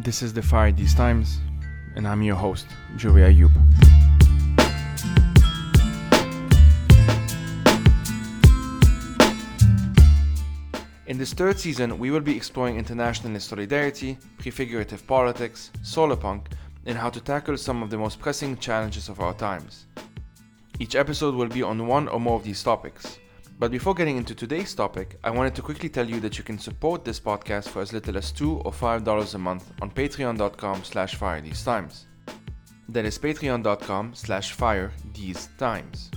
This is the Fire These Times, and I'm your host, Joey Ayoub. In this third season, we will be exploring internationalist solidarity, prefigurative politics, solarpunk, and how to tackle some of the most pressing challenges of our times. Each episode will be on one or more of these topics. But before getting into today's topic, I wanted to quickly tell you that you can support this podcast for as little as 2 or $5 a month on patreon.com slash fire these times. That is patreon.com slash fire these times.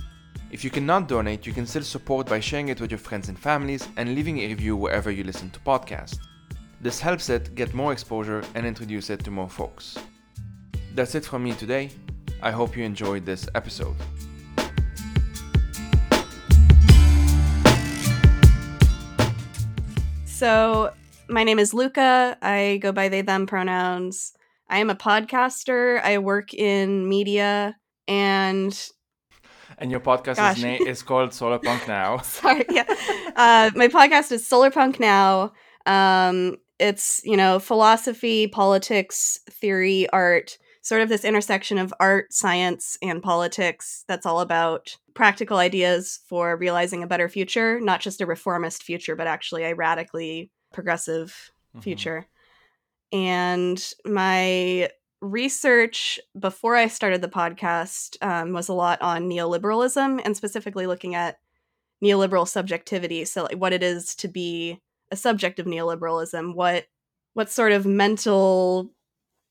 If you cannot donate, you can still support by sharing it with your friends and families and leaving a review wherever you listen to podcasts. This helps it get more exposure and introduce it to more folks. That's it from me today. I hope you enjoyed this episode. So, my name is Luka. I go by they, them pronouns. I am a podcaster. I work in media and. And your podcast Gosh. is, na- is called Solarpunk Now. Sorry, yeah. Uh, my podcast is Solarpunk Now. Um, it's, you know, philosophy, politics, theory, art, sort of this intersection of art, science, and politics that's all about practical ideas for realizing a better future, not just a reformist future, but actually a radically progressive Mhm. future. And my research before I started the podcast um, was a lot on neoliberalism and specifically looking at neoliberal subjectivity. So, like, what it is to be a subject of neoliberalism, what what sort of mental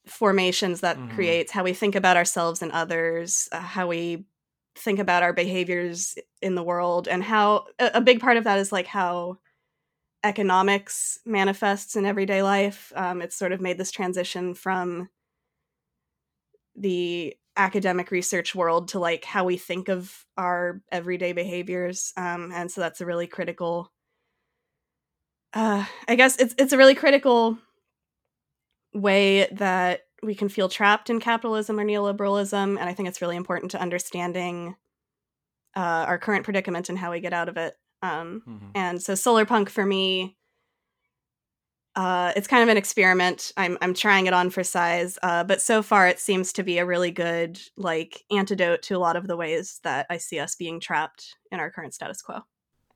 formations that Mhm. creates, how we think about ourselves and others, uh, how we think about our behaviors in the world, and how a, a big part of that is like how economics manifests in everyday life. Um, it's sort of made this transition from the academic research world to like how we think of our everyday behaviors. Um, and so that's a really critical. Uh, I guess it's it's a really critical way that we can feel trapped in capitalism or neoliberalism, and I think it's really important to understanding uh, our current predicament and how we get out of it. Um, Mhm. and so solar punk for me uh, it's kind of an experiment i'm i'm trying it on for size uh, but so far it seems to be a really good like antidote to a lot of the ways that i see us being trapped in our current status quo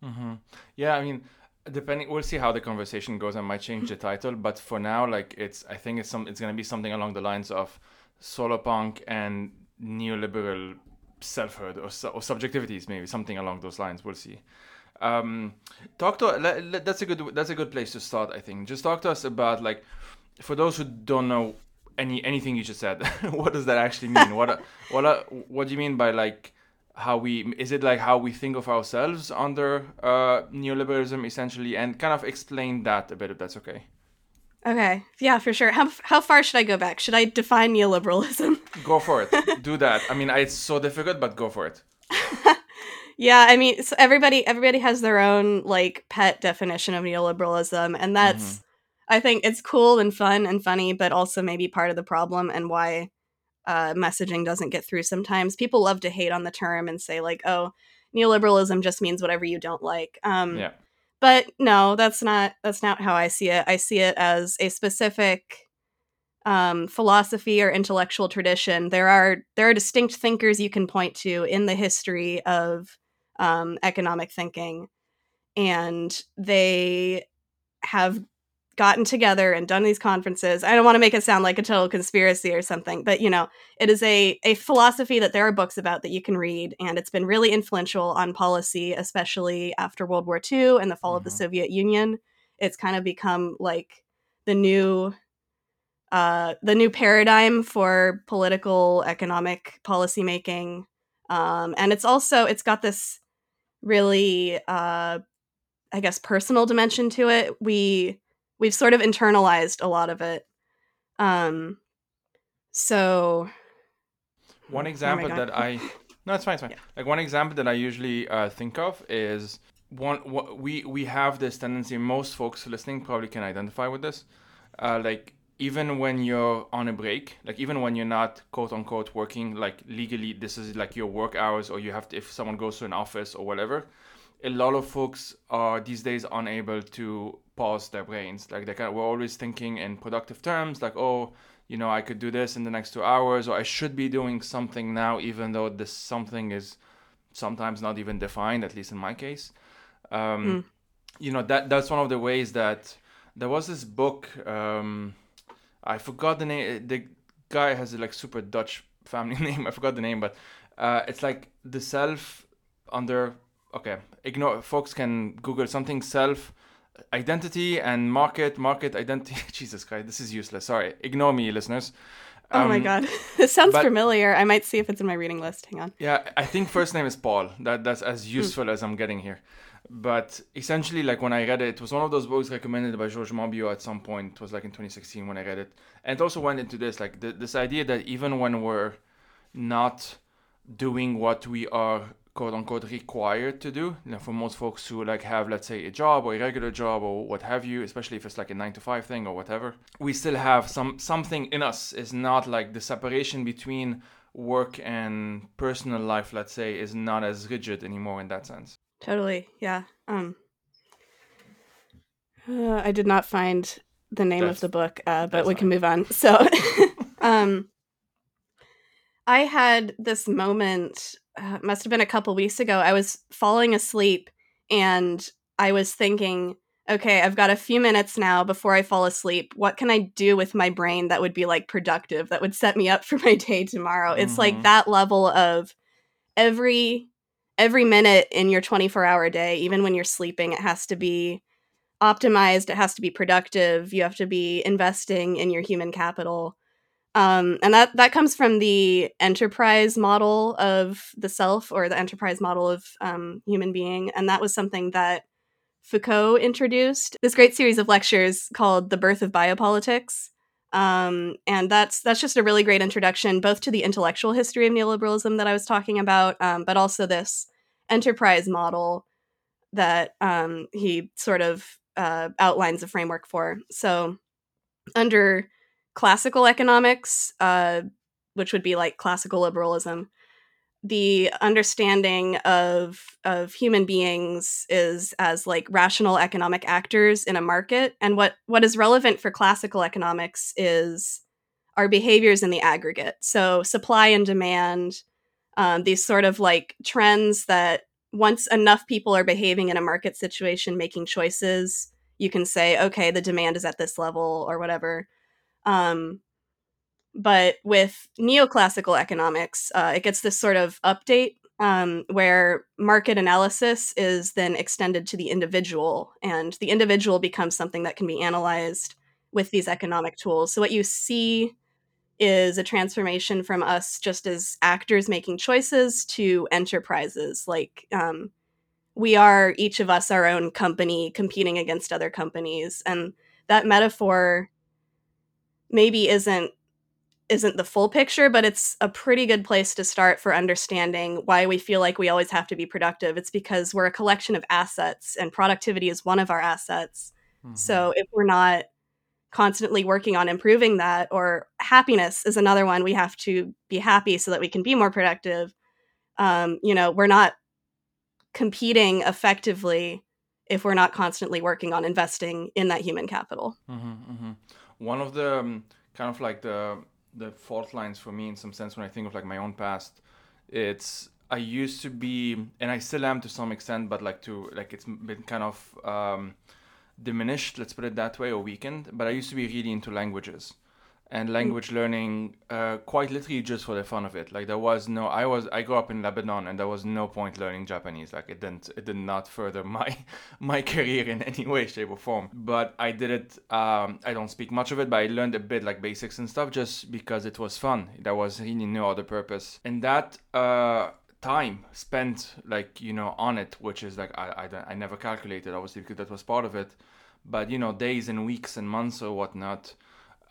hmm Yeah, I mean, depending, we'll see how the conversation goes. I might change the title, but for now, like it's, I think it's some, it's gonna be something along the lines of solarpunk and neoliberal selfhood or, su- or subjectivities, maybe something along those lines. We'll see. Um, talk to that's a good that's a good place to start. I think. Just talk to us about like, for those who don't know any anything you just said, what does that actually mean? what what what do you mean by like? How we is it like how we think of ourselves under uh, neoliberalism essentially and kind of explain that a bit if that's okay? Okay. Yeah for sure. How, how far should i go back? Should i define neoliberalism? Go for it. Do that. I mean it's so difficult but go for it. Yeah i mean so everybody everybody has their own like pet definition of neoliberalism and that's i think it's cool and fun and funny but also maybe part of the problem and why uh, messaging doesn't get through sometimes. People love to hate on the term and say like oh neoliberalism just means whatever you don't like. Um, yeah. but no that's not that's not how i see it. I see it as a specific um, philosophy or intellectual tradition. There are there are distinct thinkers you can point to in the history of um, economic thinking and they have gotten together and done these conferences. I don't want to make it sound like a total conspiracy or something but you know it is a, a philosophy that there are books about that you can read and it's been really influential on policy especially after world war ii and the fall of the Mhm. soviet union. It's kind of become like the new uh, the new paradigm for political economic policy making um, and it's also it's got this really uh, i guess personal dimension to it. We we've sort of internalized a lot of it um so one example God. that i no it's fine it's fine Yeah. like one example that i usually uh, think of is one we we have this tendency most folks listening probably can identify with this uh, like even when you're on a break like even when you're not quote unquote working like legally this is like your work hours or you have to if someone goes to an office or whatever a lot of folks are these days unable to pause their brains. Like they kind of, we're always thinking in productive terms, like oh, you know, I could do this in the next two hours, or I should be doing something now, even though this something is sometimes not even defined. At least in my case, um, mm. you know that that's one of the ways that there was this book. Um, I forgot the name. The guy has a like super Dutch family name. I forgot the name, but uh, it's like the self under okay ignore folks can google something self identity and market market identity. Jesus christ this is useless. Sorry. Ignore me listeners. Um, oh my um, god. This sounds but, familiar. I might see if it's in my reading list. Hang on. Yeah i think first name is paul. That that's as hmm. useful as i'm getting here. But essentially like when i read it it was one of those books recommended by george monbiot at some point. It was like in 2016 when i read it. And it also went into this like the, this idea that even when we're not doing what we are quote unquote required to do. You know, for most folks who like have let's say a job or a regular job or what have you especially if it's like a nine to five thing or whatever we still have some something in us. Is not like the separation between work and personal life let's say is not as rigid anymore in that sense. Totally yeah um uh, i did not find the name that's, of the book uh, but we can move on. So um I had this moment, uh, must have been a couple weeks ago. I was falling asleep and I was thinking, okay, I've got a few minutes now before I fall asleep. What can I do with my brain that would be like productive, that would set me up for my day tomorrow? Mm-hmm. It's like mm-hmm. that level of every every minute in your 24 hour day, even when you're sleeping, it has to be optimized, it has to be productive, you have to be investing in your human capital. Um, and that that comes from the enterprise model of the self or the enterprise model of um, human being, and that was something that Foucault introduced. This great series of lectures called "The Birth of Biopolitics," um, and that's that's just a really great introduction, both to the intellectual history of neoliberalism that I was talking about, um, but also this enterprise model that um, he sort of uh, outlines a framework for. So, under classical economics, uh, which would be like classical liberalism, the understanding of of human beings is as like rational economic actors in a market and what what is relevant for classical economics is our behaviors in the aggregate. So supply and demand um, these sort of like trends that once enough people are behaving in a market situation making choices you can say okay the demand is at this level or whatever um, but with neoclassical economics, uh, it gets this sort of update um, where market analysis is then extended to the individual, and the individual becomes something that can be analyzed with these economic tools. So, what you see is a transformation from us just as actors making choices to enterprises. Like, um, we are each of us our own company competing against other companies. And that metaphor maybe isn't isn't the full picture, but it's a pretty good place to start for understanding why we feel like we always have to be productive. It's because we're a collection of assets and productivity is one of our assets. Mm-hmm. So if we're not constantly working on improving that or happiness is another one we have to be happy so that we can be more productive um, you know we're not competing effectively if we're not constantly working on investing in that human capital mm-hmm, mm-hmm one of the um, kind of like the the fault lines for me in some sense when I think of like my own past, it's I used to be and I still am to some extent, but like to like it's been kind of um, diminished, let's put it that way, or weakened. But I used to be really into languages and mm. language learning uh, quite literally just for the fun of it. Like there was no i was i grew up in lebanon and there was no point learning japanese. Like it didn't it did not further my my career in any way shape or form. But i did it um, i don't speak much of it but i learned a bit like basics and stuff just because it was fun. There was really no other purpose. And that uh, time spent like you know on it which is like I, I i never calculated obviously because that was part of it. But you know days and weeks and months or whatnot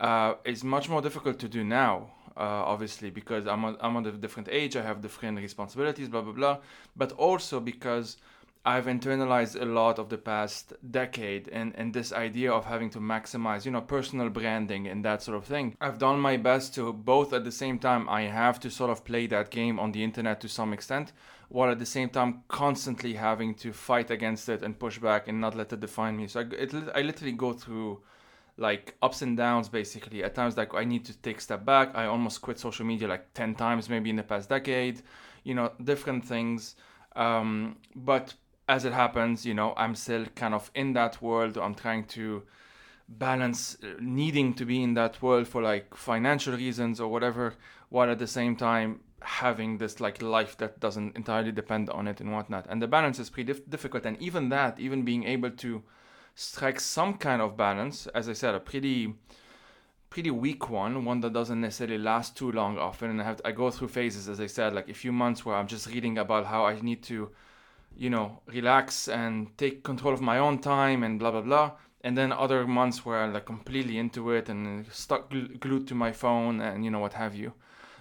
uh, it's much more difficult to do now, uh, obviously, because I'm, a, I'm at a different age, I have different responsibilities, blah, blah, blah. But also because I've internalized a lot of the past decade and, and this idea of having to maximize, you know, personal branding and that sort of thing. I've done my best to both at the same time, I have to sort of play that game on the internet to some extent, while at the same time constantly having to fight against it and push back and not let it define me. So I, it, I literally go through like ups and downs basically. At times, like I need to take step back. I almost quit social media like 10 times maybe in the past decade, you know, different things. Um, but as it happens, you know, I'm still kind of in that world. I'm trying to balance uh, needing to be in that world for like financial reasons or whatever, while at the same time having this like life that doesn't entirely depend on it and whatnot. And the balance is pretty dif- difficult. And even that, even being able to strike some kind of balance, as I said, a pretty pretty weak one, one that doesn't necessarily last too long often. And I have to, I go through phases, as I said, like a few months where I'm just reading about how I need to you know, relax and take control of my own time and blah blah blah. And then other months where I'm like completely into it and stuck glued to my phone and you know what have you.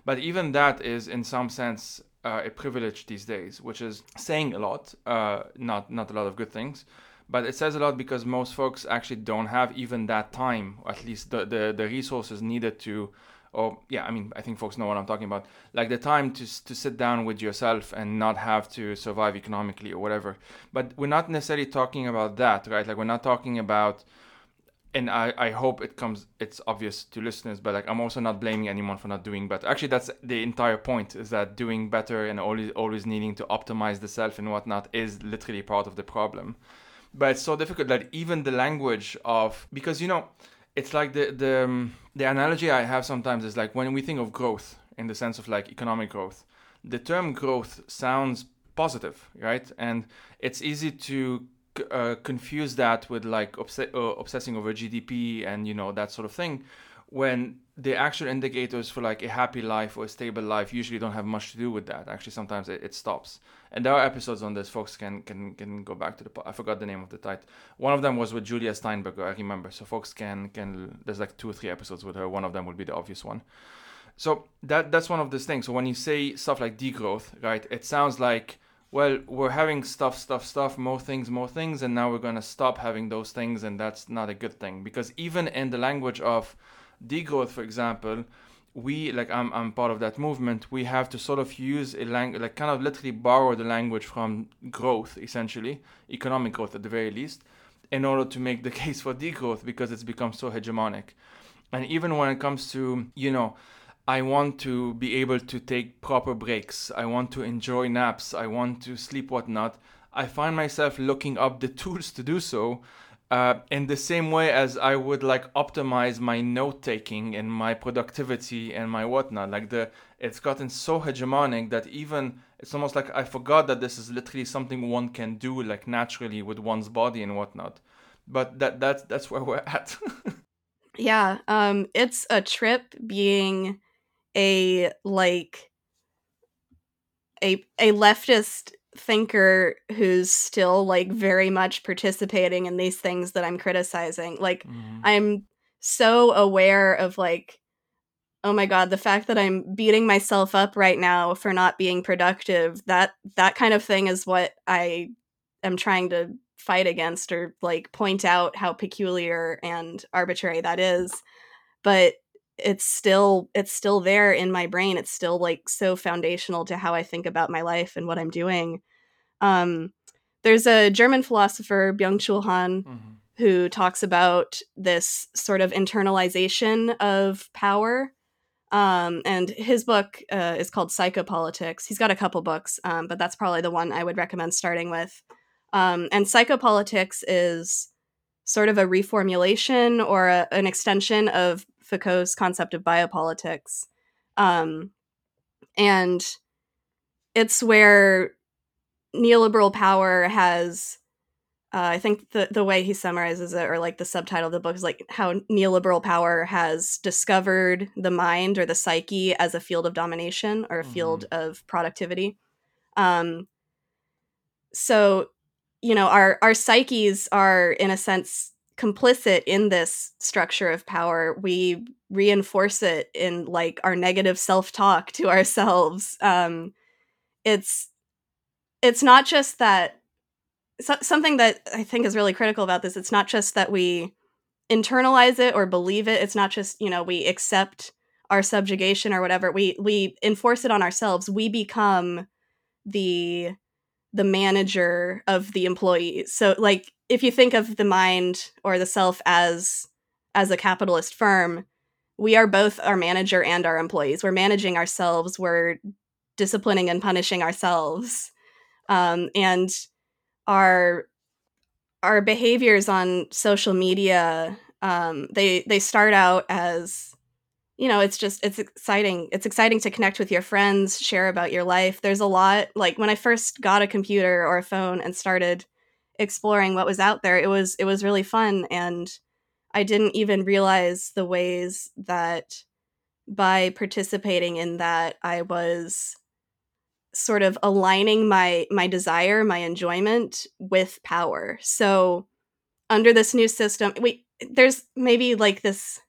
But even that is in some sense uh, a privilege these days, which is saying a lot, uh, not not a lot of good things. But it says a lot because most folks actually don't have even that time, at least the, the, the resources needed to or yeah i mean i think folks know what i'm talking about. Like the time to, to sit down with yourself and not have to survive economically or whatever. But we're not necessarily talking about that right? Like we're not talking about and I, I hope it comes it's obvious to listeners but like i'm also not blaming anyone for not doing better actually that's the entire point is that doing better and always always needing to optimize the self and whatnot is literally part of the problem but it's so difficult that even the language of because you know it's like the the um, the analogy I have sometimes is like when we think of growth in the sense of like economic growth, the term growth sounds positive, right? And it's easy to uh, confuse that with like obs- uh, obsessing over GDP and you know that sort of thing, when the actual indicators for like a happy life or a stable life usually don't have much to do with that. Actually, sometimes it, it stops. And there are episodes on this. Folks can can can go back to the. I forgot the name of the title. One of them was with Julia Steinberger. I remember. So folks can can. There's like two or three episodes with her. One of them would be the obvious one. So that that's one of those things. So when you say stuff like degrowth, right? It sounds like well, we're having stuff, stuff, stuff, more things, more things, and now we're gonna stop having those things, and that's not a good thing because even in the language of degrowth, for example, we like I'm I'm part of that movement. We have to sort of use a language, like kind of literally borrow the language from growth, essentially economic growth at the very least, in order to make the case for degrowth because it's become so hegemonic. And even when it comes to you know. I want to be able to take proper breaks. I want to enjoy naps. I want to sleep whatnot. I find myself looking up the tools to do so uh, in the same way as I would like optimize my note taking and my productivity and my whatnot. Like the it's gotten so hegemonic that even it's almost like I forgot that this is literally something one can do like naturally with one's body and whatnot. But that that's that's where we're at. yeah, um, it's a trip being a like a a leftist thinker who's still like very much participating in these things that I'm criticizing. Like mm-hmm. I'm so aware of like oh my god, the fact that I'm beating myself up right now for not being productive, that that kind of thing is what I am trying to fight against or like point out how peculiar and arbitrary that is. But it's still it's still there in my brain it's still like so foundational to how i think about my life and what i'm doing um, there's a german philosopher byung-chul han mm-hmm. who talks about this sort of internalization of power um, and his book uh, is called psychopolitics he's got a couple books um, but that's probably the one i would recommend starting with um, and psychopolitics is sort of a reformulation or a, an extension of Foucault's concept of biopolitics. Um, and it's where neoliberal power has, uh, I think the, the way he summarizes it, or like the subtitle of the book, is like how neoliberal power has discovered the mind or the psyche as a field of domination or a mm-hmm. field of productivity. Um, so, you know, our, our psyches are, in a sense, complicit in this structure of power we reinforce it in like our negative self-talk to ourselves um it's it's not just that so, something that I think is really critical about this. It's not just that we internalize it or believe it. It's not just you know we accept our subjugation or whatever. We we enforce it on ourselves. We become the the manager of the employees. So like if you think of the mind or the self as as a capitalist firm, we are both our manager and our employees. We're managing ourselves. We're disciplining and punishing ourselves. Um, and our our behaviors on social media um, they they start out as you know it's just it's exciting. It's exciting to connect with your friends share about your life. There's a lot like when i first got a computer or a phone and started exploring what was out there it was it was really fun and i didn't even realize the ways that by participating in that i was sort of aligning my my desire my enjoyment with power. So under this new system we there's maybe like this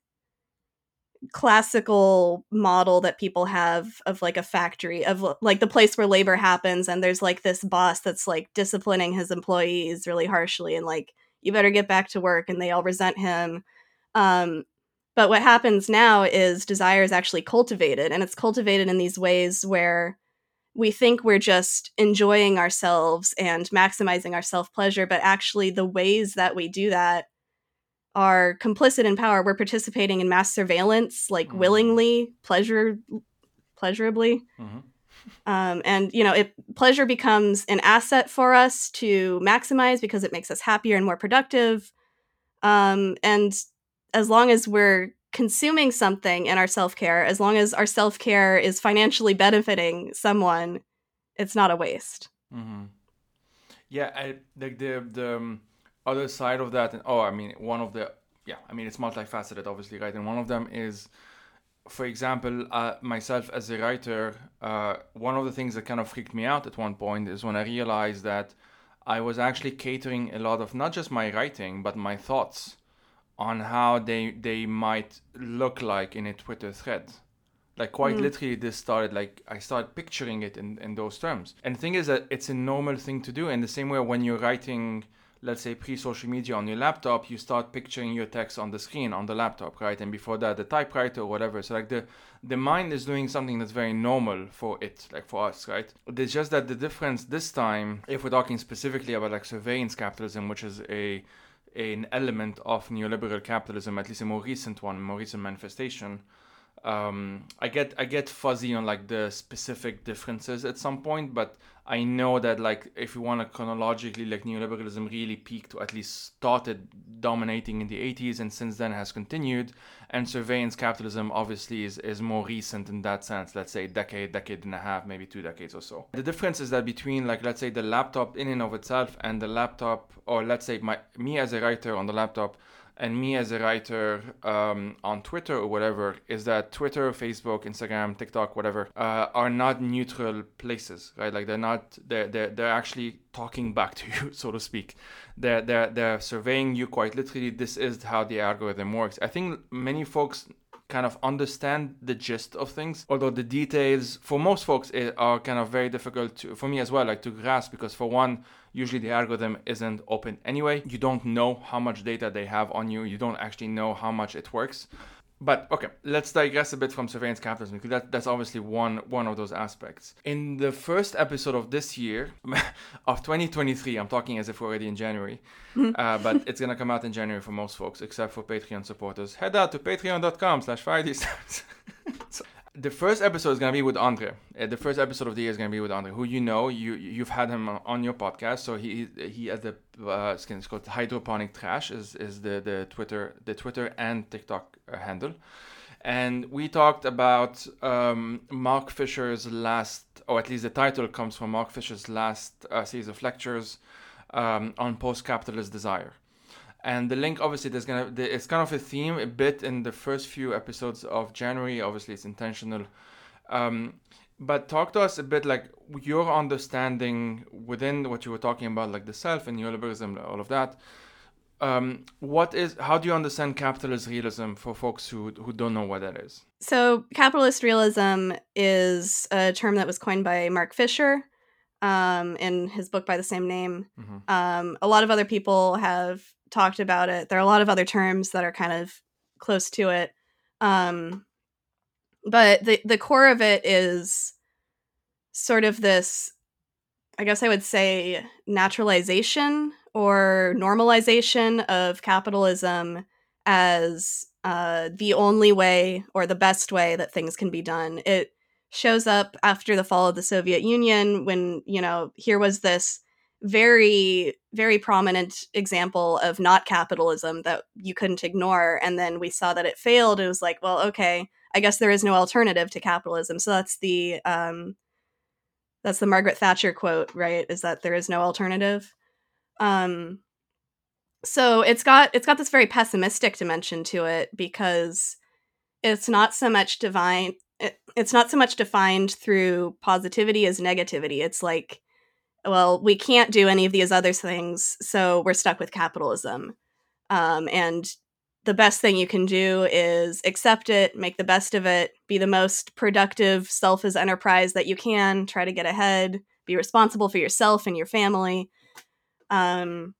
classical model that people have of like a factory of like the place where labor happens and there's like this boss that's like disciplining his employees really harshly and like you better get back to work and they all resent him. Um but what happens now is desire is actually cultivated and it's cultivated in these ways where we think we're just enjoying ourselves and maximizing our self pleasure but actually the ways that we do that are complicit in power we're participating in mass surveillance like mm-hmm. willingly pleasure pleasurably mm-hmm. um, and you know it pleasure becomes an asset for us to maximize because it makes us happier and more productive um, and as long as we're consuming something in our self-care as long as our self-care is financially benefiting someone it's not a waste mm-hmm. yeah I, the the, the um other side of that, and oh, I mean, one of the yeah, I mean, it's multifaceted, obviously, right? And one of them is, for example, uh, myself as a writer, uh, one of the things that kind of freaked me out at one point is when I realized that I was actually catering a lot of not just my writing, but my thoughts on how they they might look like in a Twitter thread. Like quite mm. literally, this started like I started picturing it in, in those terms. And the thing is that it's a normal thing to do. In the same way, when you're writing let's say pre-social media on your laptop you start picturing your text on the screen on the laptop right and before that the typewriter or whatever so like the the mind is doing something that's very normal for it like for us right it's just that the difference this time if we're talking specifically about like surveillance capitalism which is a an element of neoliberal capitalism at least a more recent one more recent manifestation. Um, I get I get fuzzy on like the specific differences at some point, but I know that like if you want to chronologically, like neoliberalism really peaked or at least started dominating in the 80s, and since then has continued. And surveillance capitalism obviously is is more recent in that sense. Let's say decade, decade and a half, maybe two decades or so. The difference is that between like let's say the laptop in and of itself and the laptop, or let's say my me as a writer on the laptop and me as a writer um, on Twitter or whatever is that Twitter, Facebook, Instagram, TikTok, whatever, uh, are not neutral places, right? Like they're not they're they're, they're actually talking back to you, so to speak. They're they're they're surveying you quite literally. This is how the algorithm works. I think many folks kind of understand the gist of things although the details for most folks are kind of very difficult to, for me as well like to grasp because for one usually the algorithm isn't open anyway. You don't know how much data they have on you. You don't actually know how much it works. But okay, let's digress a bit from surveillance capitalism because that, that's obviously one one of those aspects. In the first episode of this year, of 2023, I'm talking as if we're already in January, uh, but it's gonna come out in January for most folks, except for Patreon supporters. Head out to patreon.com/slash Fridays. The first episode is gonna be with Andre. Uh, the first episode of the year is gonna be with Andre, who you know. You you've had him on your podcast, so he he has the uh, it's called hydroponic trash is is the the Twitter the Twitter and TikTok uh, handle, and we talked about um, Mark Fisher's last, or at least the title comes from Mark Fisher's last uh, series of lectures um, on post-capitalist desire and the link obviously there's gonna it's kind of a theme a bit in the first few episodes of january obviously it's intentional um, but talk to us a bit like your understanding within what you were talking about like the self and neoliberalism all of that um, what is how do you understand capitalist realism for folks who who don't know what that is so capitalist realism is a term that was coined by mark fisher um, in his book by the same name. Mhm. Um, a lot of other people have talked about it. There are a lot of other terms that are kind of close to it. Um, but the the core of it is sort of this I guess I would say naturalization or normalization of capitalism as uh, the only way or the best way that things can be done. It shows up after the fall of the Soviet Union when, you know, here was this very, very prominent example of not capitalism that you couldn't ignore. And then we saw that it failed. It was like, well, okay, I guess there is no alternative to capitalism. So that's the um, that's the Margaret Thatcher quote, right? Is that there is no alternative. Um, so it's got it's got this very pessimistic dimension to it because it's not so much divine. It, it's not so much defined through positivity as negativity. It's like, well, we can't do any of these other things, so we're stuck with capitalism. Um, and the best thing you can do is accept it, make the best of it, be the most productive self as enterprise that you can, try to get ahead, be responsible for yourself and your family. Um,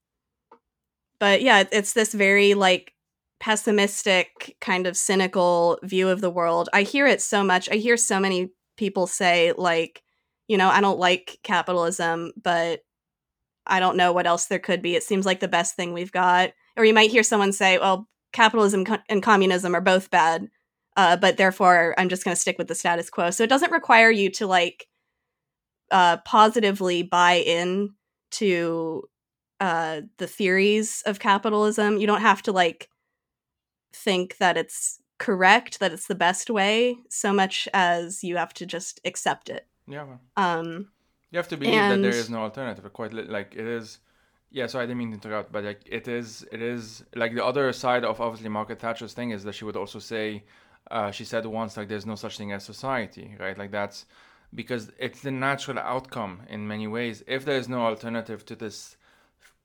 but yeah, it's this very like pessimistic, kind of cynical view of the world. I hear it so much. I hear so many people say, like, you know, I don't like capitalism, but I don't know what else there could be. It seems like the best thing we've got. Or you might hear someone say, well, capitalism co- and communism are both bad, uh, but therefore I'm just going to stick with the status quo. So it doesn't require you to like uh, positively buy in to uh, the theories of capitalism. You don't have to like think that it's correct, that it's the best way, so much as you have to just accept it. Yeah, Um, you have to believe that there is no alternative. Quite li- like it is. Yeah, so I didn't mean to interrupt, but like it is, it is like the other side of obviously Margaret Thatcher's thing is that she would also say, uh, she said once like there's no such thing as society, right? Like that's because it's the natural outcome in many ways. If there is no alternative to this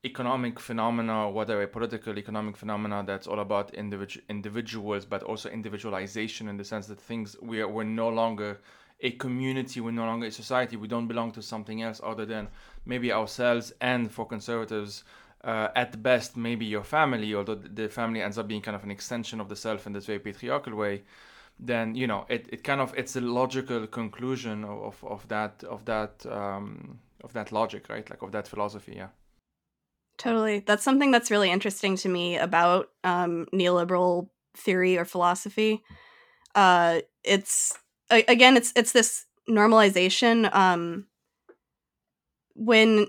economic phenomena, whether a political economic phenomena that's all about individu- individuals, but also individualization in the sense that things we are, we're no longer a community, we're no longer a society, we don't belong to something else other than maybe ourselves and for conservatives. Uh, at best, maybe your family, although the family ends up being kind of an extension of the self in this very patriarchal way, then you know it, it kind of it's a logical conclusion of, of that of that um, of that logic, right? Like of that philosophy, yeah. Totally. That's something that's really interesting to me about um, neoliberal theory or philosophy. Uh, it's again, it's it's this normalization. Um, when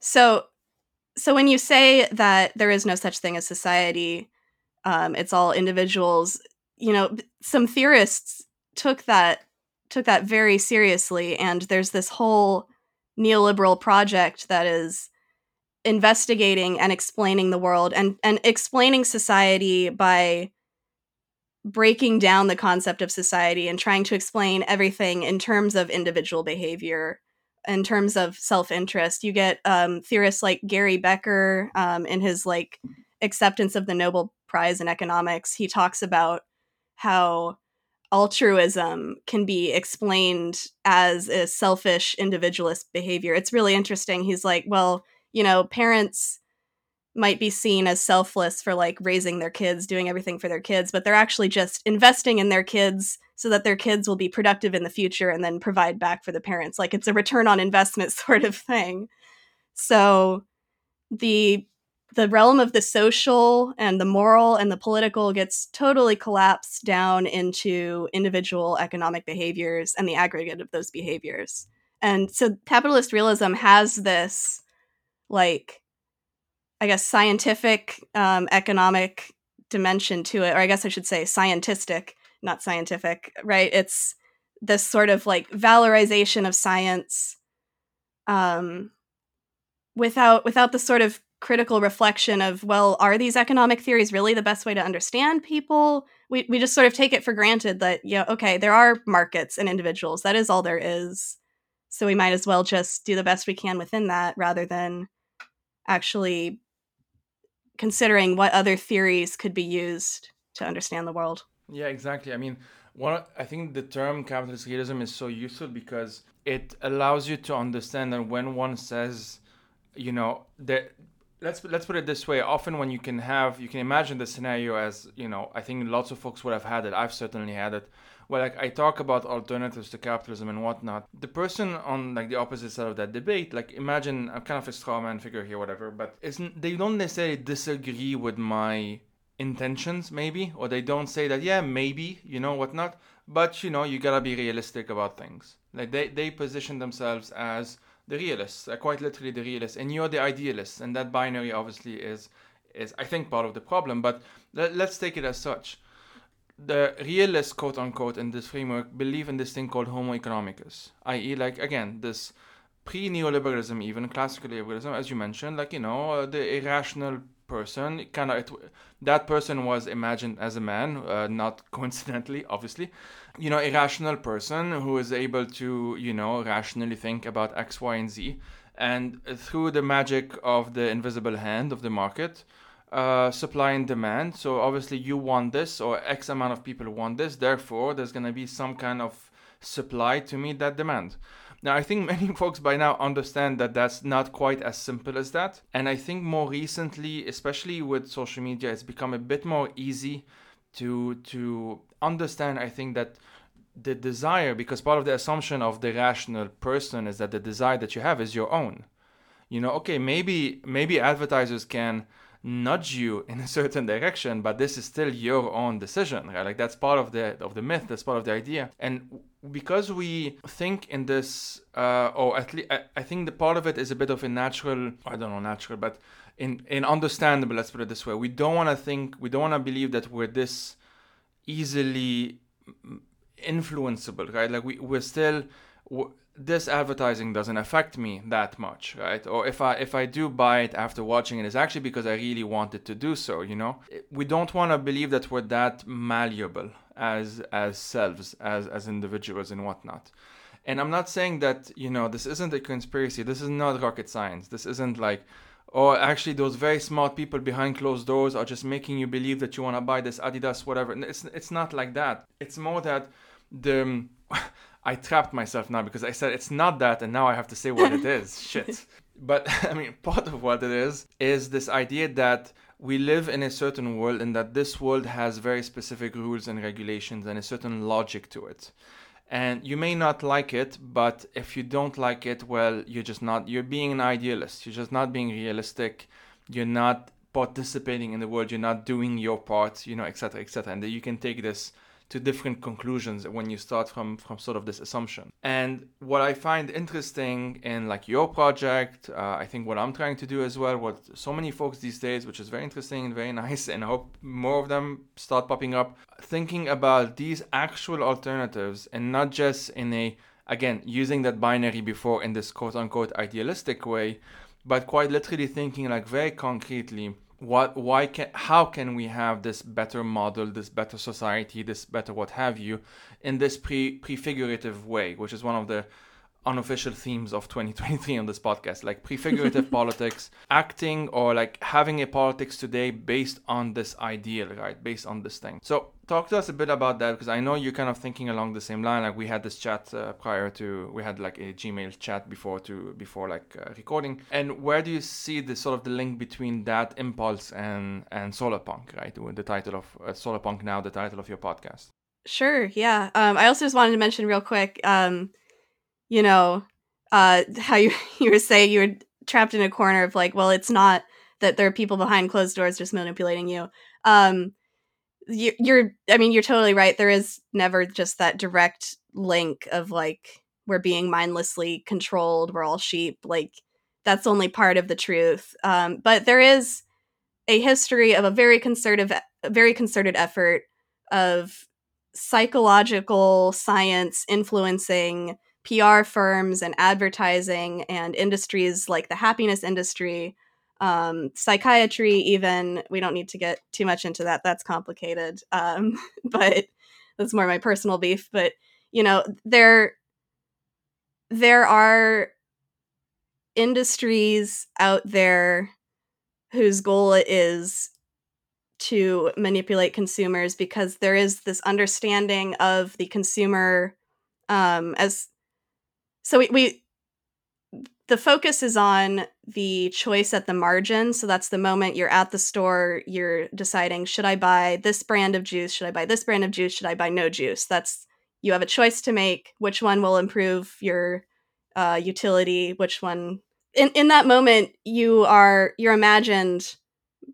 so so when you say that there is no such thing as society, um, it's all individuals. You know, some theorists took that took that very seriously, and there's this whole neoliberal project that is investigating and explaining the world and and explaining society by breaking down the concept of society and trying to explain everything in terms of individual behavior in terms of self-interest. You get um, theorists like gary becker um, in his like acceptance of the nobel prize in economics. He talks about how altruism can be explained as a selfish individualist behavior. It's really interesting. He's like well you know, parents might be seen as selfless for like raising their kids, doing everything for their kids, but they're actually just investing in their kids so that their kids will be productive in the future and then provide back for the parents. Like it's a return on investment sort of thing. So the the realm of the social and the moral and the political gets totally collapsed down into individual economic behaviors and the aggregate of those behaviors. And so capitalist realism has this like i guess scientific um, economic dimension to it or i guess i should say scientistic not scientific right? It's this sort of like valorization of science um, without without the sort of critical reflection of well are these economic theories really the best way to understand people? We, we just sort of take it for granted that yeah okay there are markets and individuals that is all there is. So we might as well just do the best we can within that rather than actually considering what other theories could be used to understand the world. Yeah, exactly. I mean, One, I think the term capitalist realism is so useful because it allows you to understand that when one says, you know, that let's let's put it this way. Often, when you can have, you can imagine the scenario as, you know, I think lots of folks would have had it. I've certainly had it. Where like I talk about alternatives to capitalism and whatnot. The person on like the opposite side of that debate, like imagine I'm kind of a straw man figure here, whatever, but isn't they don't necessarily disagree with my intentions maybe or they don't say that yeah maybe you know whatnot but you know you gotta be realistic about things like they, they position themselves as the realists uh, quite literally the realists and you're the idealists and that binary obviously is is i think part of the problem but let, let's take it as such the realists quote unquote in this framework believe in this thing called homo economicus i.e like again this pre-neoliberalism even classical liberalism as you mentioned like you know uh, the irrational person kind of that person was imagined as a man uh, not coincidentally obviously. You know irrational person who is able to you know rationally think about x y and z and through the magic of the invisible hand of the market uh, supply and demand so obviously you want this or x amount of people want this therefore there's going to be some kind of supply to meet that demand now, I think many folks by now understand that that's not quite as simple as that. And I think more recently, especially with social media, it's become a bit more easy to to understand. I think that the desire, because part of the assumption of the rational person is that the desire that you have is your own. You know, okay, maybe maybe advertisers can nudge you in a certain direction but this is still your own decision right? Like that's part of the of the myth that's part of the idea. And because we think in this uh, or at least I, I think the part of it is a bit of a natural i don't know natural but in in understandable let's put it this way. We don't want to think we don't want to believe that we're this easily influenceable right? Like we, we're still this advertising doesn't affect me that much right? Or if i if i do buy it after watching it it's actually because i really wanted to do so you know? We don't want to believe that we're that malleable as as selves as as individuals and whatnot. And i'm not saying that you know this isn't a conspiracy. This is not rocket science. This isn't like or actually those very smart people behind closed doors are just making you believe that you want to buy this adidas whatever. It's it's not like that. It's more that the I trapped myself now because I said it's not that, and now I have to say what it is. Shit. But I mean, part of what it is is this idea that we live in a certain world and that this world has very specific rules and regulations and a certain logic to it. And you may not like it, but if you don't like it, well, you're just not, you're being an idealist. You're just not being realistic. You're not participating in the world. You're not doing your part, you know, etc., etc. And you can take this to different conclusions when you start from from sort of this assumption. And what i find interesting in like your project uh, i think what i'm trying to do as well what so many folks these days which is very interesting and very nice and i hope more of them start popping up thinking about these actual alternatives and not just in a again using that binary before in this quote unquote idealistic way but quite literally thinking like very concretely what why can how can we have this better model this better society this better what have you in this pre prefigurative way which is one of the unofficial themes of 2023 on this podcast like prefigurative politics acting or like having a politics today based on this ideal right? Based on this thing. So talk to us a bit about that because i know you're kind of thinking along the same line. Like we had this chat uh, prior to we had like a gmail chat before to before like uh, recording. And where do you see the sort of the link between that impulse and and solarpunk right? With the title of uh, solarpunk now the title of your podcast. Sure yeah. Um, i also just wanted to mention real quick um, you know, uh, how you you were saying you were trapped in a corner of like, well, it's not that there are people behind closed doors just manipulating you. Um, you, you're, I mean, you're totally right. There is never just that direct link of like we're being mindlessly controlled. We're all sheep. Like that's only part of the truth. Um, but there is a history of a very concerted, very concerted effort of psychological science influencing PR firms and advertising and industries like the happiness industry, um, psychiatry, even. We don't need to get too much into that. That's complicated. Um, but that's more my personal beef. But, you know, there, there are industries out there whose goal is to manipulate consumers because there is this understanding of the consumer um, as so we, we the focus is on the choice at the margin. So that's the moment you're at the store, you're deciding, should I buy this brand of juice? Should I buy this brand of juice? Should I buy no juice? That's you have a choice to make. Which one will improve your uh, utility? Which one? In in that moment, you are you're imagined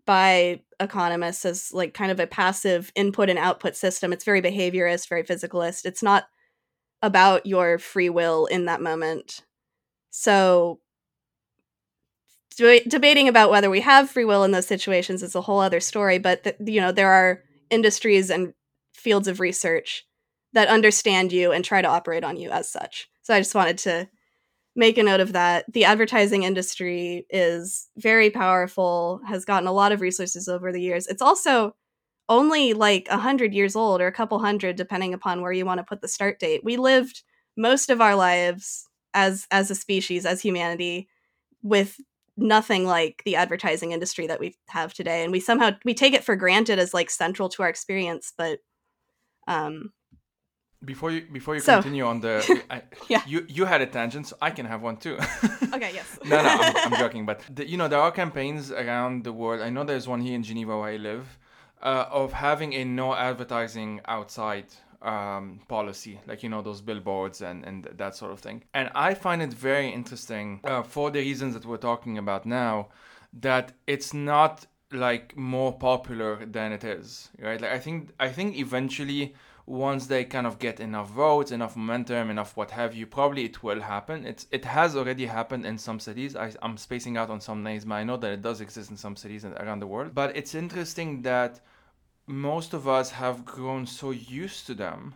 by economists as like kind of a passive input and output system. It's very behaviorist, very physicalist. It's not about your free will in that moment. So debating about whether we have free will in those situations is a whole other story, but th- you know, there are industries and fields of research that understand you and try to operate on you as such. So I just wanted to make a note of that. The advertising industry is very powerful, has gotten a lot of resources over the years. It's also only like a hundred years old or a couple hundred, depending upon where you want to put the start date. We lived most of our lives as as a species, as humanity, with nothing like the advertising industry that we have today. And we somehow we take it for granted as like central to our experience, but um before you before you so, continue on the, I, yeah, you you had a tangent, so I can have one too. okay, yes. no, no, I'm, I'm joking, but the, you know there are campaigns around the world. I know there's one here in Geneva where I live, uh, of having a no advertising outside um, policy, like you know those billboards and and that sort of thing. And I find it very interesting uh, for the reasons that we're talking about now, that it's not like more popular than it is, right? Like I think I think eventually once they kind of get enough votes, enough momentum, enough what have you, probably it will happen. It's it has already happened in some cities. I, I'm spacing out on some names, but I know that it does exist in some cities around the world. But it's interesting that most of us have grown so used to them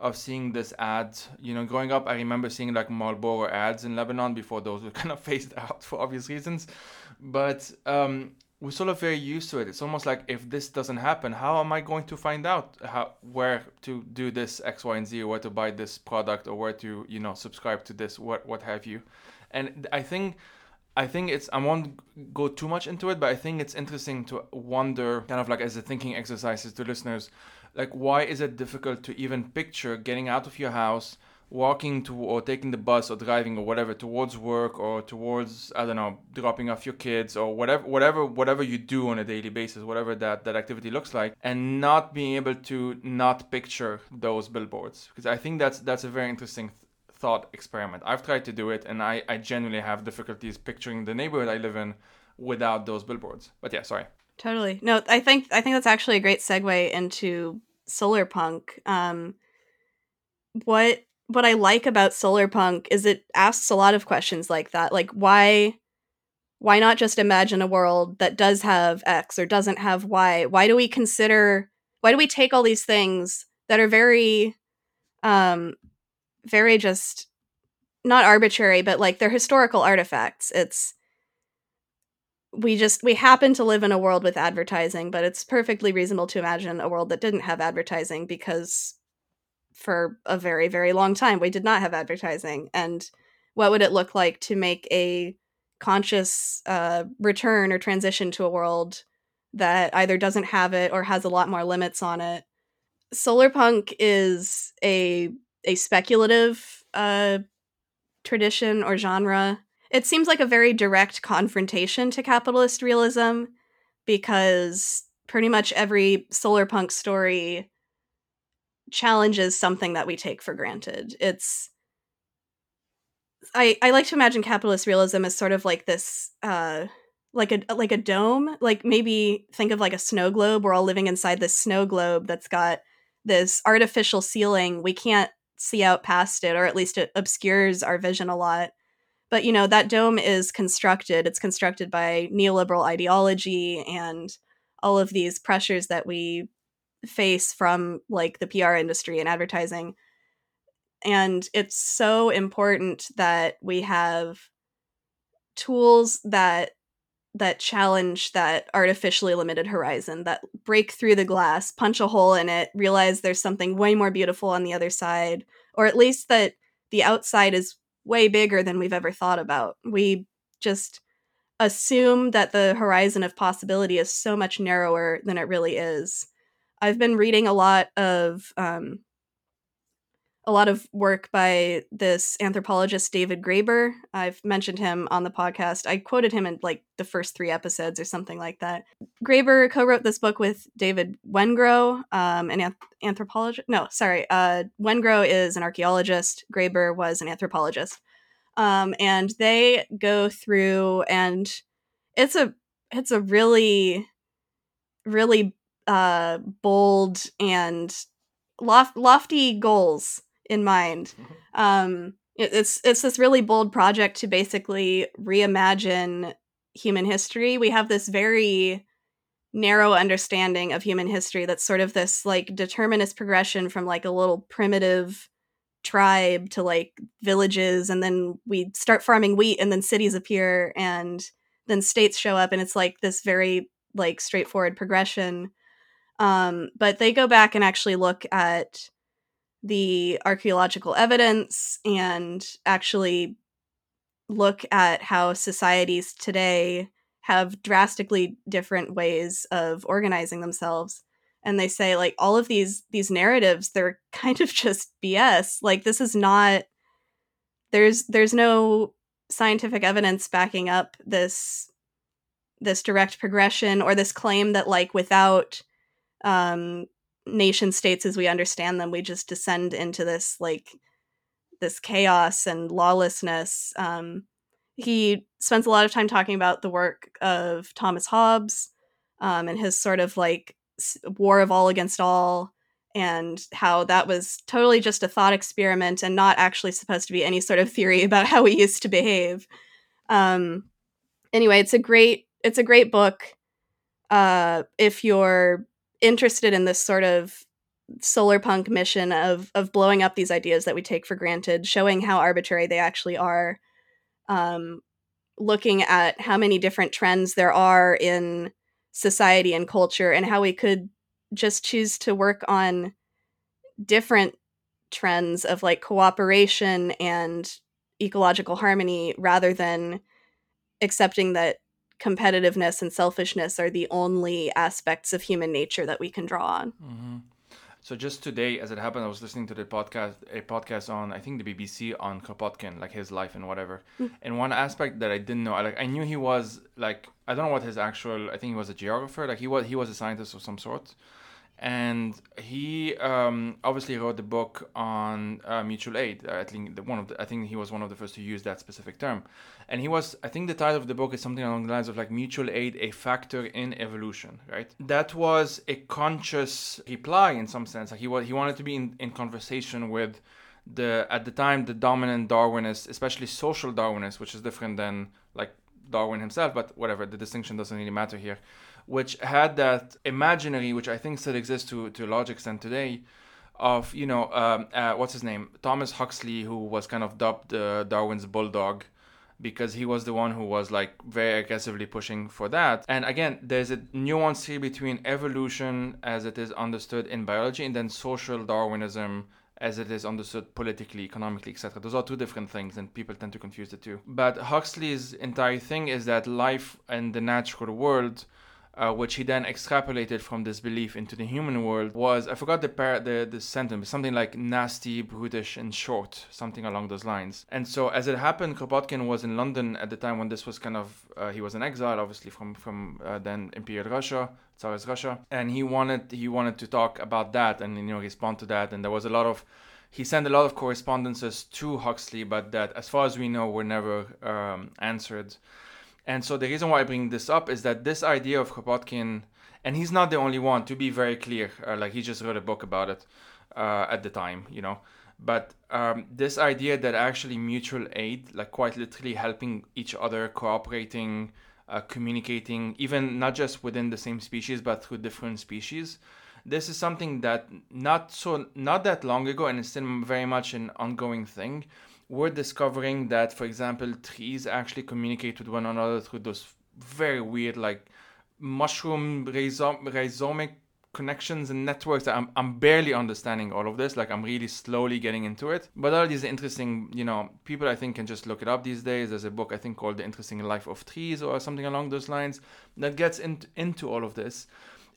of seeing this ads. You know, growing up, I remember seeing like Marlboro ads in Lebanon before those were kind of phased out for obvious reasons. But um, we're sort of very used to it. It's almost like if this doesn't happen, how am I going to find out how where to do this X, Y, and Z, or where to buy this product, or where to you know subscribe to this, what what have you? And I think I think it's I won't go too much into it, but I think it's interesting to wonder, kind of like as a thinking exercises to listeners, like why is it difficult to even picture getting out of your house? Walking to or taking the bus or driving or whatever towards work or towards I don't know dropping off your kids or whatever whatever whatever you do on a daily basis whatever that that activity looks like and not being able to not picture those billboards. Because I think that's that's a very interesting th- thought experiment. I've tried to do it and I I genuinely have difficulties picturing the neighborhood I live in without those billboards. But yeah sorry. Totally. No I think I think that's actually a great segue into solarpunk. Um what what I like about solarpunk is it asks a lot of questions like that. Like why why not just imagine a world that does have X or doesn't have Y? Why do we consider why do we take all these things that are very um very just not arbitrary, but like they're historical artifacts. It's we just we happen to live in a world with advertising, but it's perfectly reasonable to imagine a world that didn't have advertising because for a very very long time we did not have advertising and what would it look like to make a conscious uh, return or transition to a world that either doesn't have it or has a lot more limits on it? Solarpunk is a a speculative uh, tradition or genre. It seems like a very direct confrontation to capitalist realism because pretty much every solarpunk story challenges something that we take for granted. It's I I like to imagine capitalist realism as sort of like this uh like a like a dome, like maybe think of like a snow globe. We're all living inside this snow globe that's got this artificial ceiling. We can't see out past it or at least it obscures our vision a lot. But you know, that dome is constructed. It's constructed by neoliberal ideology and all of these pressures that we face from like the PR industry and advertising. And it's so important that we have tools that that challenge that artificially limited horizon that break through the glass punch a hole in it realize there's something way more beautiful on the other side or at least that the outside is way bigger than we've ever thought about we just assume that the horizon of possibility is so much narrower than it really is. I've been reading a lot of um, a lot of work by this anthropologist David Graeber. I've mentioned him on the podcast. I quoted him in like the first three episodes or something like that. Graeber co-wrote this book with David Wengrow, um, an anth- anthropologist. No, sorry, uh, Wengrow is an archaeologist. Graeber was an anthropologist, um, and they go through and it's a it's a really really uh, bold and lof- lofty goals in mind. Mm-hmm. Um, it, it's it's this really bold project to basically reimagine human history. We have this very narrow understanding of human history that's sort of this like determinist progression from like a little primitive tribe to like villages and then we start farming wheat and then cities appear and then states show up and it's like this very like straightforward progression um, but they go back and actually look at the archaeological evidence and actually look at how societies today have drastically different ways of organizing themselves. And they say like all of these these narratives they're kind of just bs like this is not there's there's no scientific evidence backing up this this direct progression or this claim that like without um nation states as we understand them we just descend into this like this chaos and lawlessness. Um, he spends a lot of time talking about the work of thomas hobbes um, and his sort of like war of all against all and how that was totally just a thought experiment and not actually supposed to be any sort of theory about how we used to behave. Um, anyway it's a great it's a great book. Uh, if you're interested in this sort of solarpunk mission of of blowing up these ideas that we take for granted, showing how arbitrary they actually are, um, looking at how many different trends there are in society and culture, and how we could just choose to work on different trends of like cooperation and ecological harmony rather than accepting that competitiveness and selfishness are the only aspects of human nature that we can draw on. Mm-hmm. So just today, as it happened, I was listening to the podcast, a podcast on I think the BBC on Kropotkin, like his life and whatever. Mm. And one aspect that I didn't know, I, like I knew he was like I don't know what his actual. I think he was a geographer. Like he was he was a scientist of some sort and he um, obviously wrote the book on uh, mutual aid. I think the, one of the, I think he was one of the first to use that specific term, and he was I think the title of the book is something along the lines of like mutual aid a factor in evolution, right? That was a conscious reply in some sense. Like he was he wanted to be in, in conversation with the at the time the dominant Darwinist, especially social Darwinist, which is different than like Darwin himself, but whatever the distinction doesn't really matter here which had that imaginary, which I think still exists to, to a large extent today, of, you know, um, uh, what's his name? Thomas Huxley, who was kind of dubbed uh, Darwin's bulldog because he was the one who was like very aggressively pushing for that. And again, there's a nuance here between evolution as it is understood in biology and then social Darwinism as it is understood politically, economically, etc. Those are two different things, and people tend to confuse the two. But Huxley's entire thing is that life and the natural world uh, which he then extrapolated from this belief into the human world, was I forgot the par- the the sentence, something like nasty, brutish, and short, something along those lines. And so, as it happened, Kropotkin was in London at the time when this was kind of uh, he was in exile, obviously from from uh, then Imperial Russia, Tsarist Russia, and he wanted he wanted to talk about that and you know respond to that, and there was a lot of he sent a lot of correspondences to Huxley, but that, as far as we know, were never um, answered. And so the reason why I bring this up is that this idea of Kropotkin, and he's not the only one, to be very clear, uh, like he just wrote a book about it uh, at the time, you know. But um, this idea that actually mutual aid, like quite literally helping each other, cooperating, uh, communicating, even not just within the same species, but through different species, this is something that not so not that long ago, and it's still very much an ongoing thing we're discovering that, for example, trees actually communicate with one another through those very weird, like mushroom rhizom- rhizomic connections and networks. I'm, I'm barely understanding all of this. Like I'm really slowly getting into it. But all these interesting, you know, people I think can just look it up these days. There's a book I think called The Interesting Life of Trees or something along those lines that gets in, into all of this.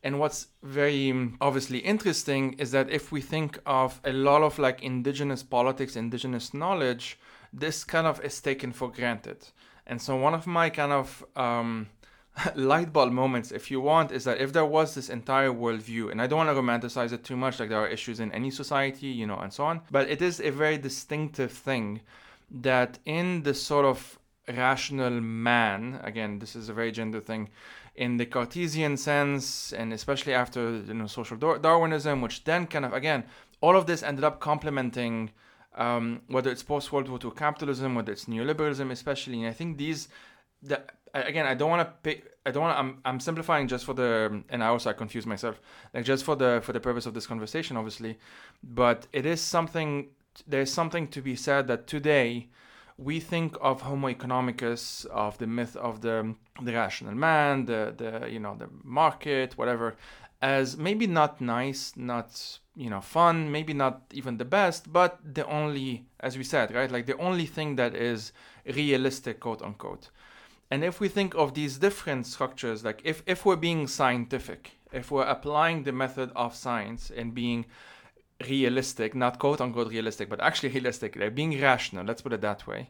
And what's very um, obviously interesting is that if we think of a lot of like indigenous politics, indigenous knowledge, this kind of is taken for granted. And so one of my kind of um, light bulb moments, if you want, is that if there was this entire worldview, and I don't want to romanticize it too much, like there are issues in any society, you know, and so on, but it is a very distinctive thing that in the sort of rational man, again, this is a very gender thing, in the Cartesian sense, and especially after you know social Darwinism, which then kind of again, all of this ended up complementing um, whether it's post World War II capitalism, whether it's neoliberalism, especially. And I think these, the, again, I don't want to I don't want. I'm I'm simplifying just for the, and I also I confuse myself, like just for the for the purpose of this conversation, obviously, but it is something. There's something to be said that today we think of Homo economicus, of the myth of the the rational man, the the you know the market, whatever, as maybe not nice, not you know fun, maybe not even the best, but the only, as we said, right, like the only thing that is realistic, quote unquote. And if we think of these different structures, like if if we're being scientific, if we're applying the method of science and being realistic, not quote unquote realistic, but actually realistic, like being rational, let's put it that way,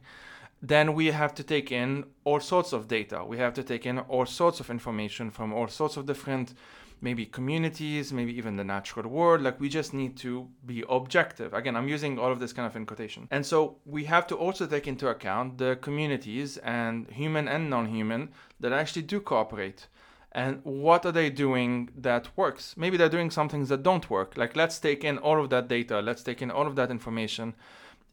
then we have to take in all sorts of data. We have to take in all sorts of information from all sorts of different maybe communities, maybe even the natural world. Like we just need to be objective. Again, I'm using all of this kind of in quotation. And so we have to also take into account the communities and human and non human that actually do cooperate and what are they doing that works? Maybe they're doing some things that don't work. Like let's take in all of that data let's take in all of that information.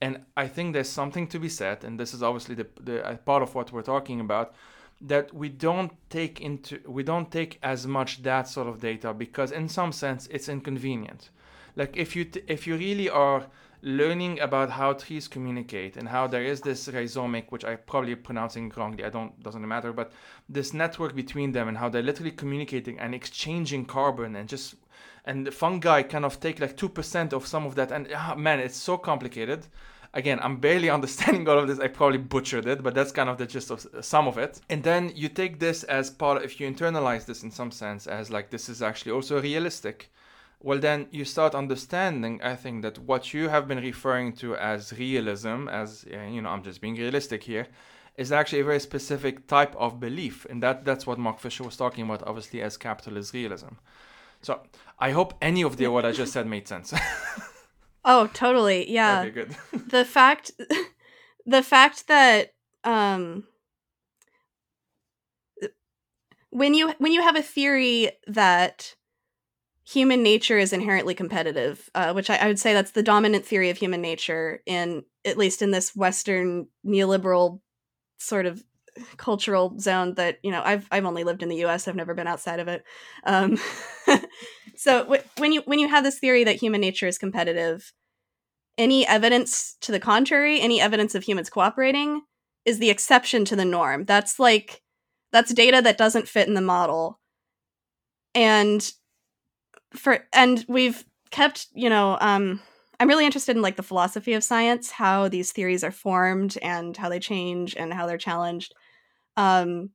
And i think there's something to be said and this is obviously the, the part of what we're talking about that we don't take into we don't take as much that sort of data because in some sense it's inconvenient. Like if you t- if you really are learning about how trees communicate and how there is this rhizomic, which I probably pronouncing wrongly, I don't doesn't matter, but this network between them and how they're literally communicating and exchanging carbon and just and the fungi kind of take like two percent of some of that and ah, man, it's so complicated. Again, I'm barely understanding all of this. I probably butchered it, but that's kind of the gist of some of it. And then you take this as part, if you internalize this in some sense, as like this is actually also realistic well then you start understanding i think that what you have been referring to as realism as you know i'm just being realistic here is actually a very specific type of belief. And that that's what mark fisher was talking about obviously as capitalist realism. So i hope any of the what i just said made sense. Oh totally. Yeah. Okay, good. the fact the fact that um when you when you have a theory that human nature is inherently competitive, uh, which I, I, would say that's the dominant theory of human nature in at least in this Western neoliberal sort of cultural zone that you know I've I've only lived in the U.S. I've never been outside of it. Um, so w- when you when you have this theory that human nature is competitive, any evidence to the contrary, any evidence of humans cooperating, is the exception to the norm. That's like that's data that doesn't fit in the model, and for and we've kept you know um i'm really interested in like the philosophy of science how these theories are formed and how they change and how they're challenged. Um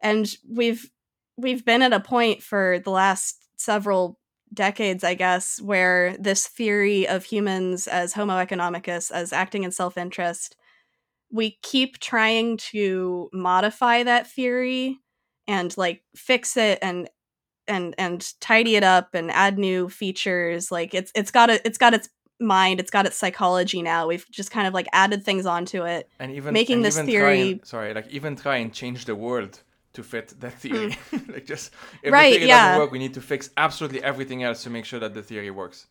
and we've we've been at a point for the last several decades i guess where this theory of humans as homo economicus as acting in self-interest we keep trying to modify that theory and like fix it and and and tidy it up and add new features like it's it's got a it's got its mind it's got its psychology now we've just kind of like added things onto it and even making and this even theory and, sorry like even try and change the world to fit that theory mm. like just if right, the theory yeah. doesn't work we need to fix absolutely everything else to make sure that the theory works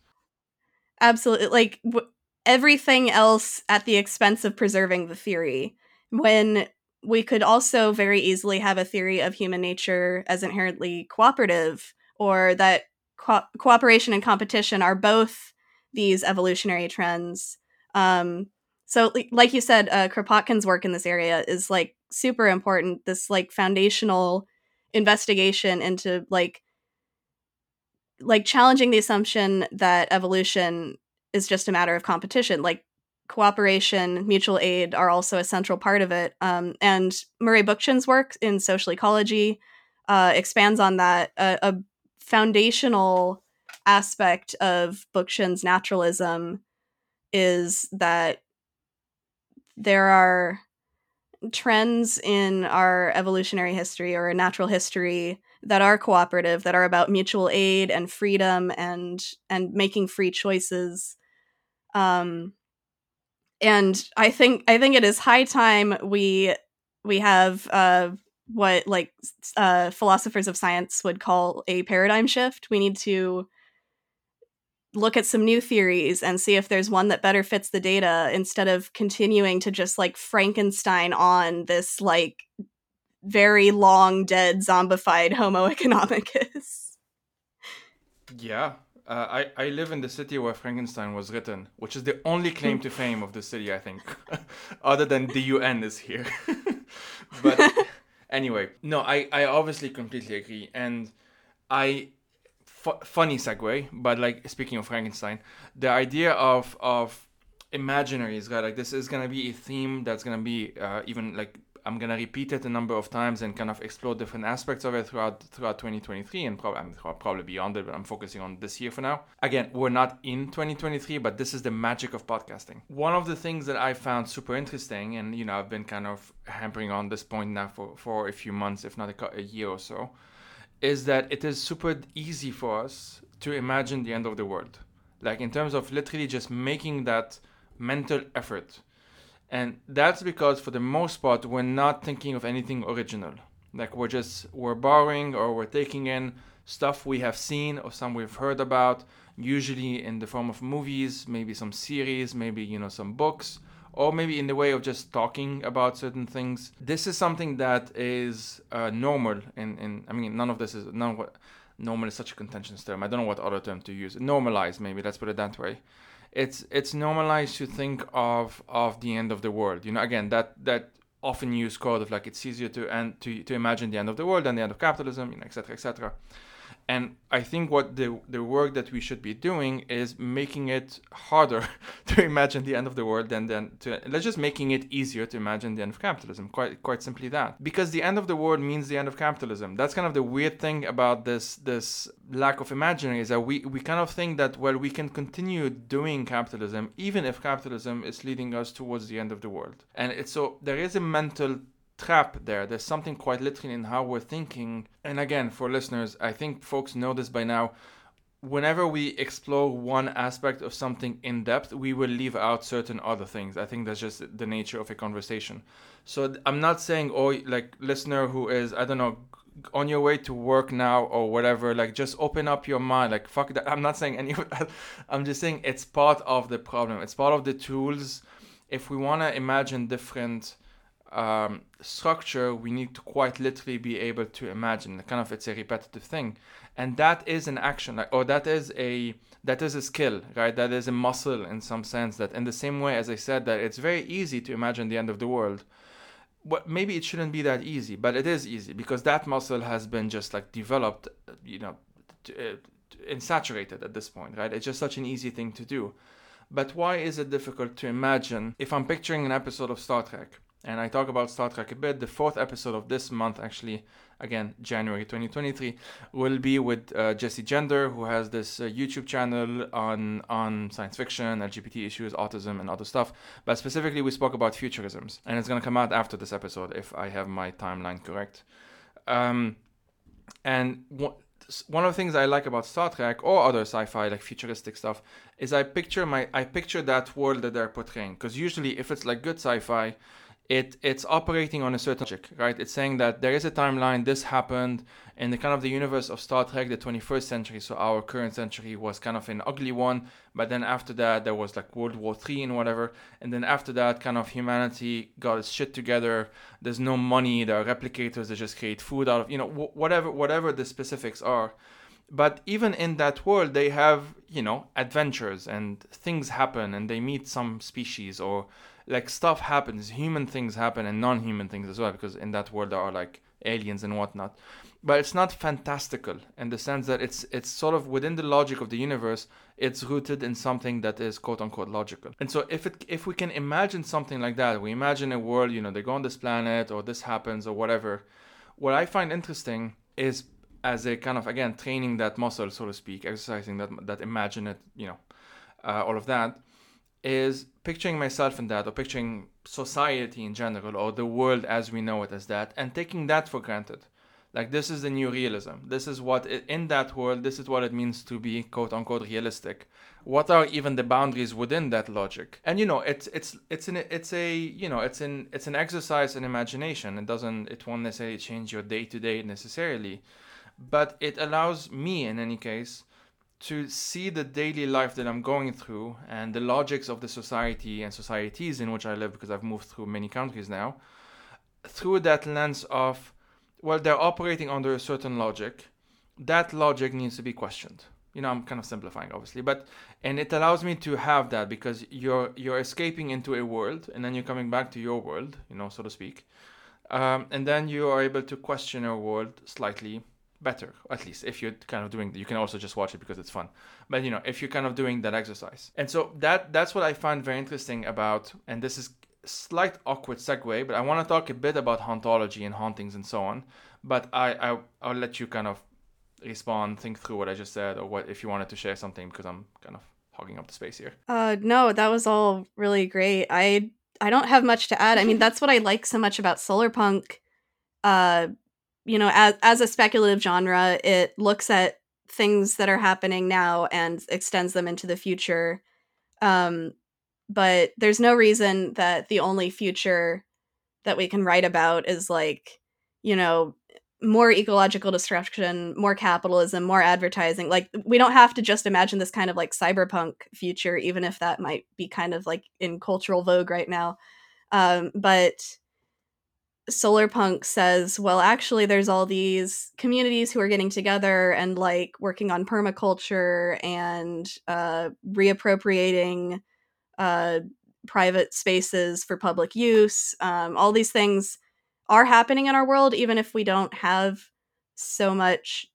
absolutely like w- everything else at the expense of preserving the theory when we could also very easily have a theory of human nature as inherently cooperative, or that co- cooperation and competition are both these evolutionary trends. Um, so, like you said, uh, Kropotkin's work in this area is like super important. This like foundational investigation into like like challenging the assumption that evolution is just a matter of competition. Like cooperation, mutual aid are also a central part of it. Um, and Murray Bookchin's work in social ecology uh, expands on that. A, a foundational aspect of Bookchin's naturalism is that there are trends in our evolutionary history or natural history that are cooperative that are about mutual aid and freedom and and making free choices um and i think i think it is high time we we have uh what like uh philosophers of science would call a paradigm shift we need to look at some new theories and see if there's one that better fits the data instead of continuing to just like Frankenstein on this like very long dead zombified Homo economicus. Yeah. Uh, I, I live in the city where Frankenstein was written, which is the only claim to fame of the city, I think, other than the UN is here. but anyway, no, I, I obviously completely agree. And I funny segue, but like speaking of Frankenstein, the idea of of imaginaries, right? Like this is gonna be a theme that's gonna be uh, even like I'm gonna repeat it a number of times and kind of explore different aspects of it throughout throughout 2023 and probably probably beyond it, but I'm focusing on this year for now. Again, we're not in 2023, but this is the magic of podcasting. One of the things that I found super interesting, and you know, I've been kind of hampering on this point now for for a few months, if not a, a year or so is that it is super easy for us to imagine the end of the world. Like in terms of literally just making that mental effort. And that's because for the most part we're not thinking of anything original. Like we're just we're borrowing or we're taking in stuff we have seen or some we've heard about, usually in the form of movies, maybe some series, maybe you know some books or maybe in the way of just talking about certain things. This is something that is uh, normal. In I mean, none of this is none of what normal is such a contentious term. I don't know what other term to use. Normalized, maybe. Let's put it that way. It's it's normalized to think of of the end of the world. You know, again, that that often used quote of like it's easier to and to to imagine the end of the world than the end of capitalism, you know, etc. etc. And I think what the the work that we should be doing is making it harder to imagine the end of the world than then to let's just making it easier to imagine the end of capitalism. Quite quite simply that. Because the end of the world means the end of capitalism. That's kind of the weird thing about this this lack of imagining is that we, we kind of think that well we can continue doing capitalism even if capitalism is leading us towards the end of the world. And it's so there is a mental trap there. There's something quite literally in how we're thinking. And again, for listeners, I think folks know this by now. Whenever we explore one aspect of something in depth, we will leave out certain other things. I think that's just the nature of a conversation. So I'm not saying, oh, like listener who is, I don't know, on your way to work now or whatever, like just open up your mind. Like fuck that. I'm not saying any of that. I'm just saying it's part of the problem. It's part of the tools. If we want to imagine different um, structure, we need to quite literally be able to imagine. Kind of, it's a repetitive thing, and that is an action, like, or that is a that is a skill, right? That is a muscle in some sense. That in the same way as I said that it's very easy to imagine the end of the world. But maybe it shouldn't be that easy, but it is easy because that muscle has been just like developed, you know, uh, and saturated at this point, right? It's just such an easy thing to do. But why is it difficult to imagine if I'm picturing an episode of Star Trek? And I talk about Star Trek a bit. The fourth episode of this month, actually, again, January 2023, will be with uh, Jessie Gender, who has this uh, YouTube channel on on science fiction, LGBT issues, autism, and other stuff. But specifically, we spoke about futurisms, and it's gonna come out after this episode, if I have my timeline correct. Um, and one of the things I like about Star Trek or other sci-fi like futuristic stuff is I picture my I picture that world that they're portraying because usually if it's like good sci-fi it it's operating on a certain logic, right? It's saying that there is a timeline, this happened in the kind of the universe of Star Trek, the 21st century. So our current century was kind of an ugly one, but then after that there was like World War Three and whatever, and then after that, kind of humanity got its shit together. There's no money, there are replicators that just create food out of you know whatever whatever the specifics are. But even in that world, they have you know adventures and things happen, and they meet some species or like stuff happens, human things happen and non-human things as well, because in that world there are like aliens and whatnot. but it's not fantastical in the sense that it's it's sort of within the logic of the universe it's rooted in something that is quote unquote logical and so if it if we can imagine something like that we imagine a world you know they go on this planet or this happens or whatever what i find interesting is as a kind of again training that muscle so to speak exercising that that imagine it you know uh, all of that is picturing myself in that or picturing society in general or the world as we know it as that and taking that for granted. Like this is the new realism. This is what it, in that world this is what it means to be quote unquote realistic. What are even the boundaries within that logic? And you know it's it's it's an it's a you know it's an it's an exercise in imagination. It doesn't it won't necessarily change your day to day necessarily. But it allows me in any case to see the daily life that I'm going through and the logics of the society and societies in which I live because I've moved through many countries now through that lens of well they're operating under a certain logic. That logic needs to be questioned. You know i'm kind of simplifying obviously but and it allows me to have that because you're you're escaping into a world and then you're coming back to your world you know so to speak um, and then you are able to question your world slightly better at least if you're kind of doing you can also just watch it because it's fun but you know if you're kind of doing that exercise and so that that's what i find very interesting about and this is slight awkward segue, but I want to talk a bit about hauntology and hauntings and so on. But I, I I'll let you kind of respond, think through what I just said, or what if you wanted to share something because I'm kind of hogging up the space here. Uh, no, that was all really great. I I don't have much to add. I mean, that's what I like so much about solarpunk. Uh, you know, as as a speculative genre, it looks at things that are happening now and extends them into the future. Um, but there's no reason that the only future that we can write about is like you know more ecological destruction more capitalism more advertising like we don't have to just imagine this kind of like cyberpunk future even if that might be kind of like in cultural vogue right now um, but solarpunk says well actually there's all these communities who are getting together and like working on permaculture and uh, reappropriating uh, private spaces for public use. Um, all these things are happening in our world, even if we don't have so much,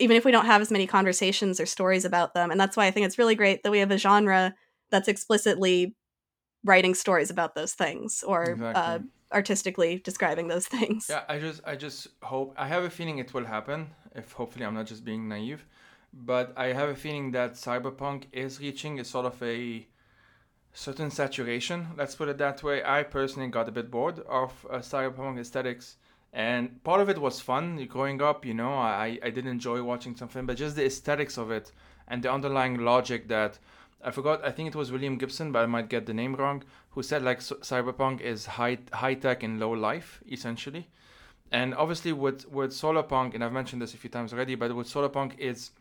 even if we don't have as many conversations or stories about them. And that's why I think it's really great that we have a genre that's explicitly writing stories about those things or uh, exactly. uh, artistically describing those things. Yeah, I just, I just hope. I have a feeling it will happen. If hopefully I'm not just being naive, but I have a feeling that cyberpunk is reaching a sort of a certain saturation. Let's put it that way. I personally got a bit bored of uh, cyberpunk aesthetics, and part of it was fun. Growing up, you know, I I did enjoy watching something, but just the aesthetics of it and the underlying logic that I forgot. I think it was William Gibson, but I might get the name wrong. Who said like cyberpunk is high high tech and low life, essentially. And obviously, with with solarpunk, and I've mentioned this a few times already, but with solarpunk, it's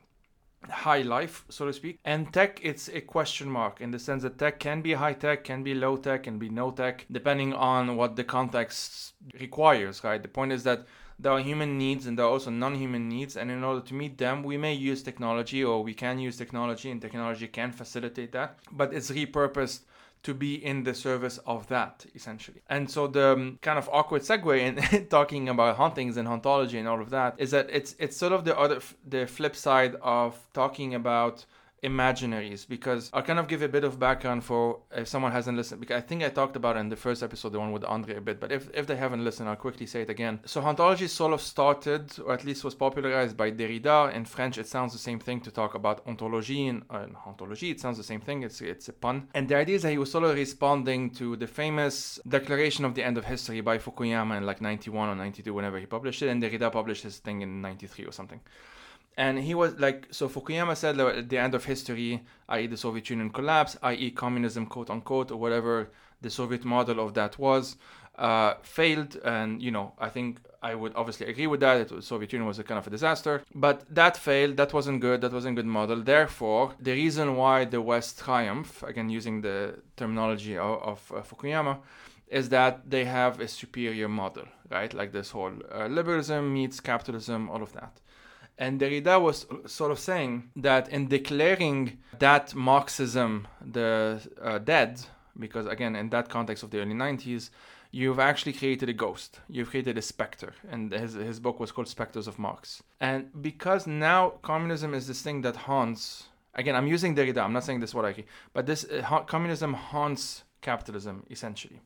high life, so to speak. And tech, it's a question mark in the sense that tech can be high tech, can be low tech, can be no tech, depending on what the context requires, right? The point is that there are human needs and there are also non-human needs and in order to meet them we may use technology or we can use technology and technology can facilitate that but it's repurposed to be in the service of that essentially. And so the um, kind of awkward segue in talking about hauntings and hauntology and all of that is that it's it's sort of the other the flip side of talking about imaginaries because I'll kind of give a bit of background for if someone hasn't listened because I think I talked about it in the first episode the one with Andre a bit but if, if they haven't listened I'll quickly say it again. So hauntology sort of started or at least was popularized by Derrida. In French it sounds the same thing to talk about ontology and uh, hauntology it sounds the same thing it's it's a pun. And the idea is that he was sort of responding to the famous declaration of the end of history by Fukuyama in like 91 or 92 whenever he published it and Derrida published his thing in 93 or something and he was like so fukuyama said that at the end of history i.e the soviet union collapse i.e communism quote unquote or whatever the soviet model of that was uh, failed. And you know i think i would obviously agree with that. The soviet union was a kind of a disaster. But that failed. That wasn't good. That wasn't a good model. Therefore the reason why the west triumph again using the terminology of, of uh, fukuyama is that they have a superior model right? Like this whole uh, liberalism meets capitalism all of that and Derrida was sort of saying that in declaring that Marxism the uh, dead, because again, in that context of the early 90s, you've actually created a ghost. You've created a specter. And his, his book was called Spectres of Marx. And because now communism is this thing that haunts, again, I'm using Derrida, I'm not saying this is what I but this uh, ha- communism haunts capitalism essentially.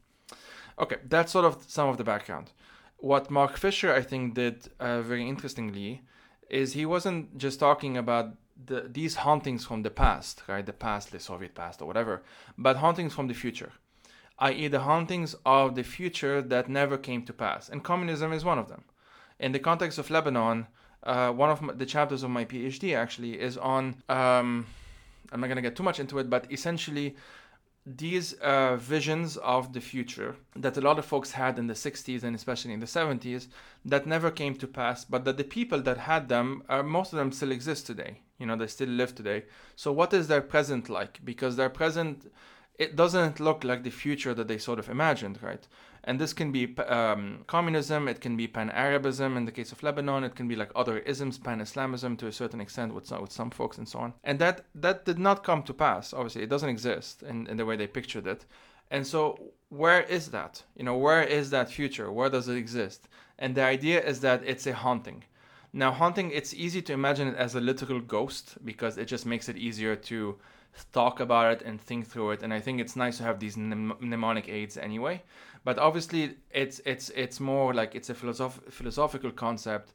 Okay, that's sort of some of the background. What Mark Fisher, I think, did uh, very interestingly is he wasn't just talking about the, these hauntings from the past, right? The past, the Soviet past or whatever, but hauntings from the future i.e., the hauntings of the future that never came to pass. And communism is one of them. In the context of Lebanon, uh, one of my, the chapters of my PhD actually is on, um, I'm not going to get too much into it, but essentially these uh, visions of the future that a lot of folks had in the 60s and especially in the 70s that never came to pass, but that the people that had them, uh, most of them still exist today. You know, they still live today. So, what is their present like? Because their present it doesn't look like the future that they sort of imagined, right? And this can be um, communism, it can be pan Arabism in the case of Lebanon, it can be like other isms, pan Islamism to a certain extent with some, with some folks and so on. And that, that did not come to pass, obviously. It doesn't exist in, in the way they pictured it. And so, where is that? You know, where is that future? Where does it exist? And the idea is that it's a haunting. Now, haunting, it's easy to imagine it as a literal ghost because it just makes it easier to talk about it and think through it. And I think it's nice to have these mnemonic aids anyway. But obviously, it's it's it's more like it's a philosoph- philosophical concept,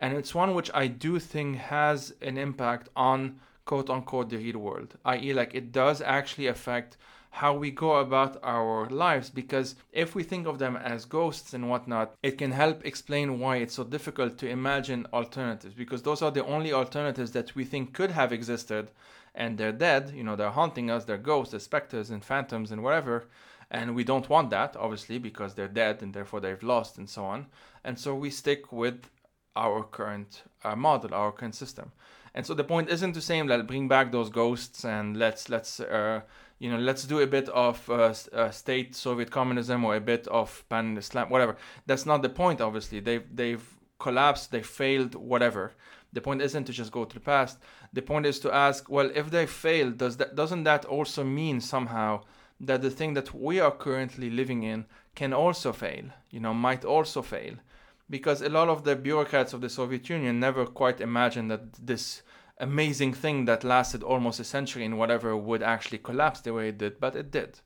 and it's one which I do think has an impact on quote unquote the real world. I.e., like it does actually affect how we go about our lives because if we think of them as ghosts and whatnot, it can help explain why it's so difficult to imagine alternatives because those are the only alternatives that we think could have existed and they're dead, you know, they're haunting us, they're ghosts, they're specters and phantoms and whatever. And we don't want that, obviously, because they're dead and therefore they've lost and so on. And so we stick with our current uh, model, our current system. And so the point isn't to say Let's bring back those ghosts and let's let's uh, you know let's do a bit of uh, uh, state Soviet communism or a bit of pan Islam, whatever. That's not the point. Obviously, they've they've collapsed, they failed, whatever. The point isn't to just go to the past. The point is to ask, well, if they failed, does that doesn't that also mean somehow that the thing that we are currently living in can also fail? You know, might also fail, because a lot of the bureaucrats of the Soviet Union never quite imagined that this amazing thing that lasted almost a century in whatever would actually collapse the way it did, but it did.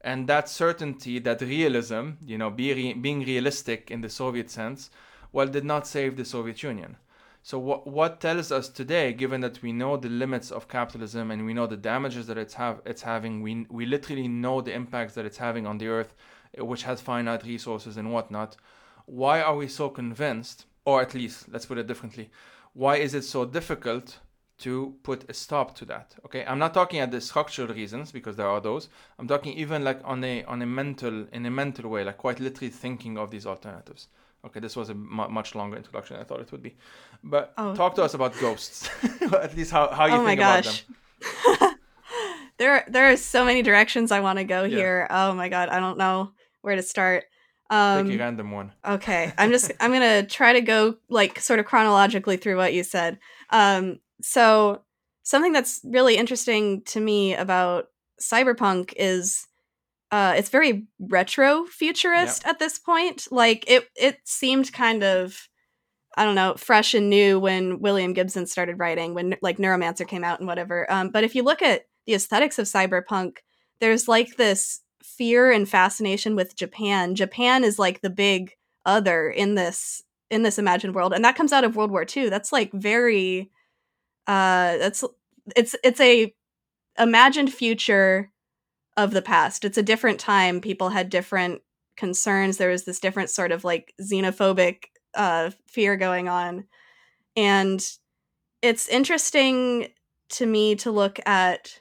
And that certainty, that realism, you know, be re- being realistic in the Soviet sense, well, did not save the Soviet Union. So what what tells us today, given that we know the limits of capitalism and we know the damages that it's have it's having, we we literally know the impacts that it's having on the earth, which has finite resources and whatnot. Why are we so convinced, or at least let's put it differently, why is it so difficult to put a stop to that? Okay, I'm not talking at the structural reasons because there are those. I'm talking even like on a on a mental in a mental way, like quite literally thinking of these alternatives. Okay, this was a much longer introduction than I thought it would be. But oh. talk to us about ghosts. At least how, how you oh think about them. there there are so many directions I want to go yeah. here. Oh my god, I don't know where to start. Um, Pick a random one. Okay, I'm just I'm gonna try to go like sort of chronologically through what you said. Um, so something that's really interesting to me about cyberpunk is uh it's very retro futurist at this point like it it seemed kind of i don't know fresh and new when william gibson started writing when like neuromancer came out and whatever um but if you look at the aesthetics of cyberpunk there's like this fear and fascination with japan. Japan is like the big other in this in this imagined world and that comes out of world war ii that's like very uh that's it's it's a imagined future of the past. It's a different time. People had different concerns. There was this different sort of like xenophobic uh, fear going on. And it's interesting to me to look at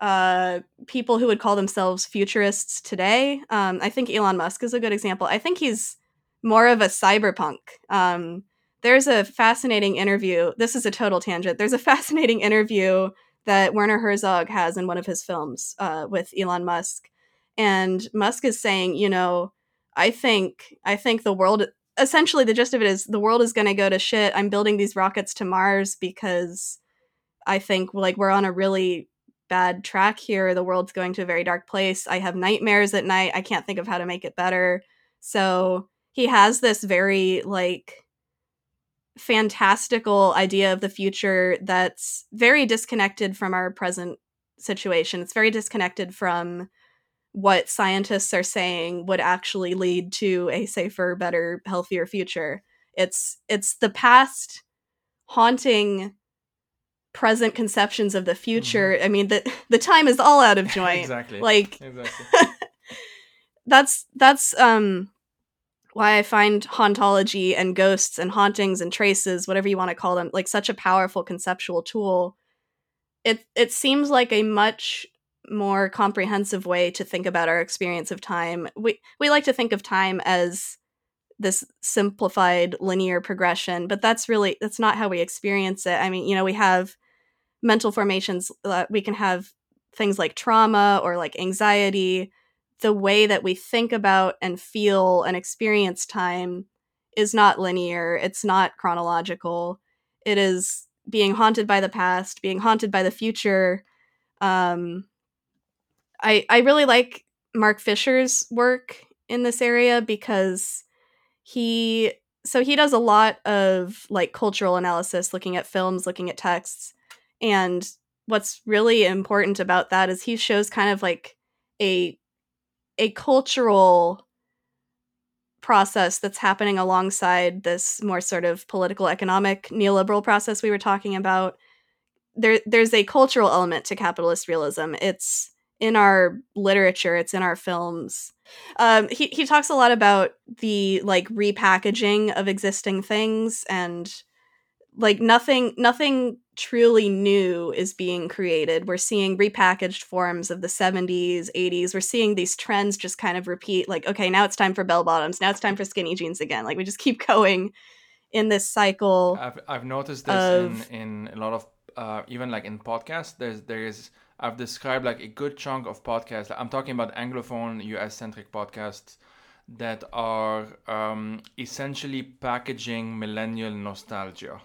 uh, people who would call themselves futurists today. Um, I think Elon Musk is a good example. I think he's more of a cyberpunk. Um, there's a fascinating interview. This is a total tangent. There's a fascinating interview that Werner Herzog has in one of his films uh, with Elon Musk, and Musk is saying, you know, I think I think the world essentially the gist of it is the world is going to go to shit. I'm building these rockets to Mars because I think like we're on a really bad track here. The world's going to a very dark place. I have nightmares at night. I can't think of how to make it better. So he has this very like fantastical idea of the future that's very disconnected from our present situation. It's very disconnected from what scientists are saying would actually lead to a safer, better, healthier future. It's it's the past haunting present conceptions of the future. Mm-hmm. I mean, the the time is all out of joint. exactly. Like exactly. that's that's um why I find hauntology and ghosts and hauntings and traces, whatever you want to call them, like such a powerful conceptual tool. It it seems like a much more comprehensive way to think about our experience of time. We we like to think of time as this simplified linear progression, but that's really that's not how we experience it. I mean, you know, we have mental formations uh, we can have things like trauma or like anxiety. The way that we think about and feel and experience time is not linear. It's not chronological. It is being haunted by the past, being haunted by the future. Um, I I really like Mark Fisher's work in this area because he so he does a lot of like cultural analysis looking at films looking at texts and what's really important about that is he shows kind of like a a cultural process that's happening alongside this more sort of political economic neoliberal process we were talking about there there's a cultural element to capitalist realism. It's in our literature it's in our films. Um, he, he talks a lot about the like repackaging of existing things and like nothing nothing truly new is being created we're seeing repackaged forms of the 70s 80s we're seeing these trends just kind of repeat like okay now it's time for bell bottoms now it's time for skinny jeans again like we just keep going in this cycle i've, I've noticed this of, in, in a lot of uh, even like in podcasts there's there is I've described like a good chunk of podcasts. I'm talking about Anglophone, US centric podcasts that are um, essentially packaging millennial nostalgia.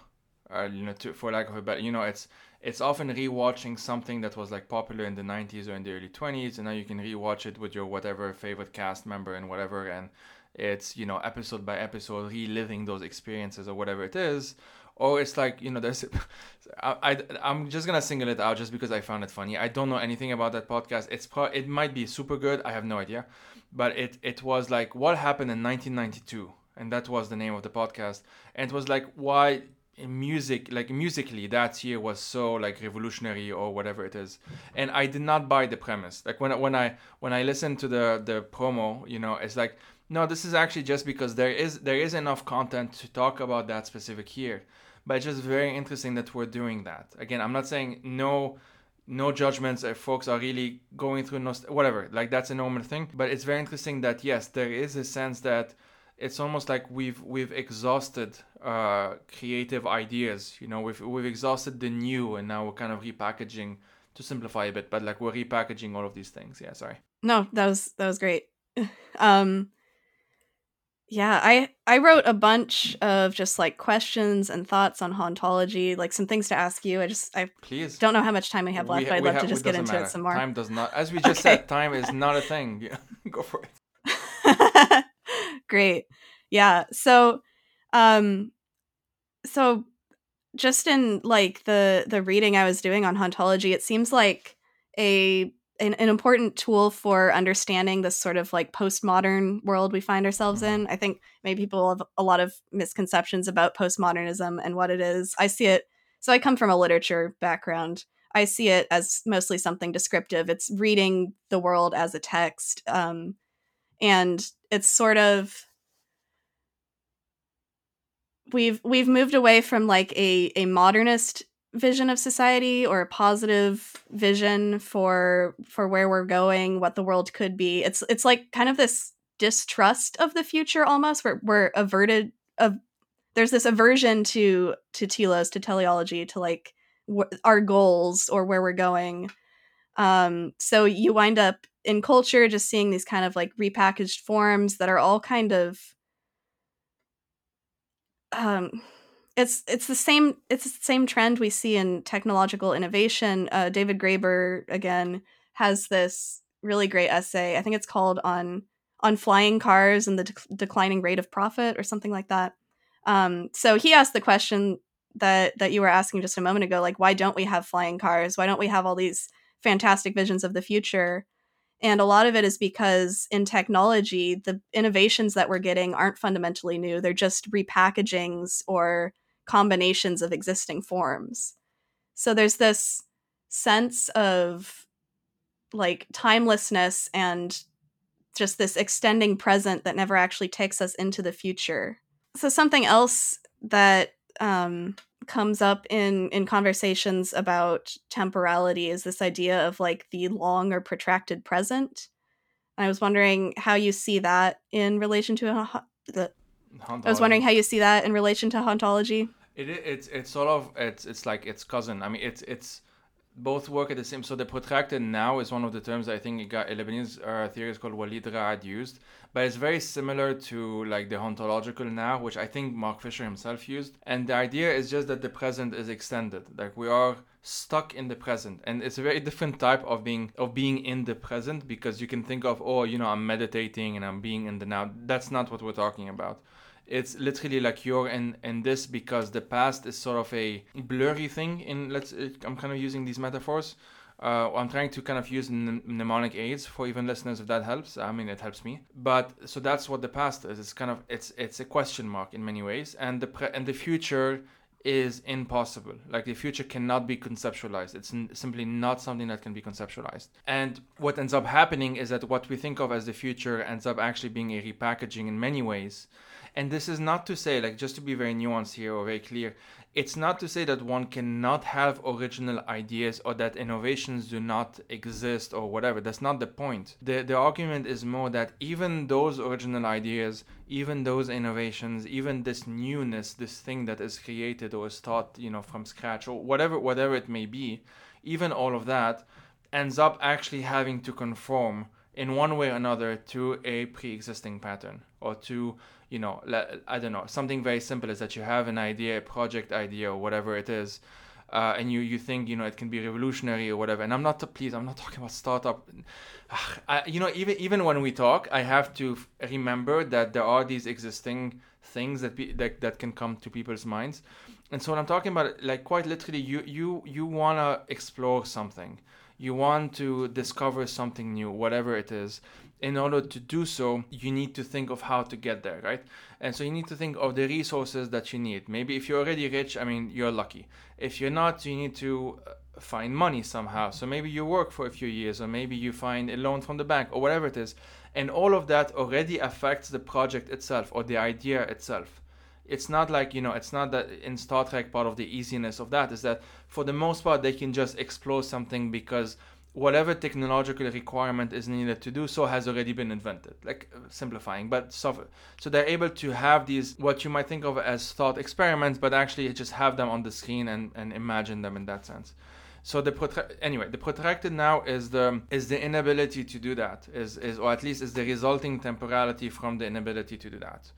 Uh, you know, to, for lack of a better, you know, it's it's often rewatching something that was like popular in the 90s or in the early 20s, and now you can rewatch it with your whatever favorite cast member and whatever, and it's you know episode by episode reliving those experiences or whatever it is. Or it's like you know there's I, I i'm just gonna single it out just because i found it funny. I don't know anything about that podcast. It's pro it might be super good. I have no idea. But it it was like what happened in 1992 and that was the name of the podcast. And it was like why music like musically that year was so like revolutionary or whatever it is. And i did not buy the premise. Like when when i when i listened to the the promo you know it's like no this is actually just because there is there is enough content to talk about that specific year. But it's just very interesting that we're doing that. Again, I'm not saying no no judgments if folks are really going through nost- whatever like that's a normal thing. But it's very interesting that yes there is a sense that it's almost like we've we've exhausted uh, creative ideas you know we've we've exhausted the new and now we're kind of repackaging to simplify a bit but like we're repackaging all of these things yeah sorry no that was that was great um yeah, I I wrote a bunch of just like questions and thoughts on hauntology, like some things to ask you. I just I please don't know how much time we have left, we, but I'd love have, to just get into matter. it some more. Time does not, as we just okay. said, time is not a thing. Yeah, go for it. Great, yeah. So, um, so just in like the the reading I was doing on hauntology, it seems like a an, an, important tool for understanding this sort of like postmodern world we find ourselves mm-hmm. in. I think maybe people have a lot of misconceptions about postmodernism and what it is. I see it. So I come from a literature background. I see it as mostly something descriptive. It's reading the world as a text, um, and it's sort of we've we've moved away from like a a modernist vision of society or a positive vision for for where we're going, what the world could be. It's it's like kind of this distrust of the future almost. We're we're averted of there's this aversion to to telos to teleology to like wh- our goals or where we're going. Um, so you wind up in culture just seeing these kind of like repackaged forms that are all kind of um it's it's the same it's the same trend we see in technological innovation. Uh, David Graeber again has this really great essay. I think it's called on on flying cars and the de- declining rate of profit or something like that. Um, so he asked the question that that you were asking just a moment ago, like why don't we have flying cars? Why don't we have all these fantastic visions of the future? And a lot of it is because in technology, the innovations that we're getting aren't fundamentally new. They're just repackagings or combinations of existing forms. So there's this sense of like timelessness and just this extending present that never actually takes us into the future. So something else that um, comes up in in conversations about temporality is this idea of like the long or protracted present. I was wondering how you see that in relation to a, the. I was wondering how you see that in relation to hauntology. It it's it's sort of it's it's like its cousin. I mean, it's it's both work at the same. So the protracted now is one of the terms I think got, Lebanese uh, theorist called Walid Ra'ad used, but it's very similar to like the ontological now, which I think Mark Fisher himself used. And the idea is just that the present is extended, like we are stuck in the present, and it's a very different type of being of being in the present because you can think of oh you know I'm meditating and I'm being in the now. That's not what we're talking about it's literally like you're in in this because the past is sort of a blurry thing in let's i'm kind of using these metaphors uh, i'm trying to kind of use mnemonic aids for even listeners if that helps i mean it helps me but so that's what the past is it's kind of it's it's a question mark in many ways and the pre- and the future is impossible. Like the future cannot be conceptualized. It's n- simply not something that can be conceptualized. And what ends up happening is that what we think of as the future ends up actually being a repackaging in many ways. And this is not to say, like, just to be very nuanced here or very clear, it's not to say that one cannot have original ideas or that innovations do not exist or whatever. That's not the point. The, the argument is more that even those original ideas, even those innovations, even this newness, this thing that is created or is taught, you know, from scratch or whatever, whatever it may be, even all of that ends up actually having to conform in one way or another to a pre-existing pattern or to you know i don't know something very simple is that you have an idea a project idea or whatever it is uh, and you you think you know it can be revolutionary or whatever. And i'm not please i'm not talking about startup. I, you know even even when we talk i have to remember that there are these existing things that be, that, that can come to people's minds. And so when i'm talking about like quite literally you you you want to explore something. You want to discover something new, whatever it is. In order to do so, you need to think of how to get there, right? And so you need to think of the resources that you need. Maybe if you're already rich, I mean, you're lucky. If you're not, you need to uh, find money somehow. So maybe you work for a few years, or maybe you find a loan from the bank, or whatever it is. And all of that already affects the project itself or the idea itself it's not like you know it's not that in star trek part of the easiness of that is that for the most part they can just explore something because whatever technological requirement is needed to do so has already been invented like uh, simplifying but so, so they're able to have these what you might think of as thought experiments but actually just have them on the screen and, and imagine them in that sense so the protra- anyway the protracted now is the is the inability to do that is is or at least is the resulting temporality from the inability to do that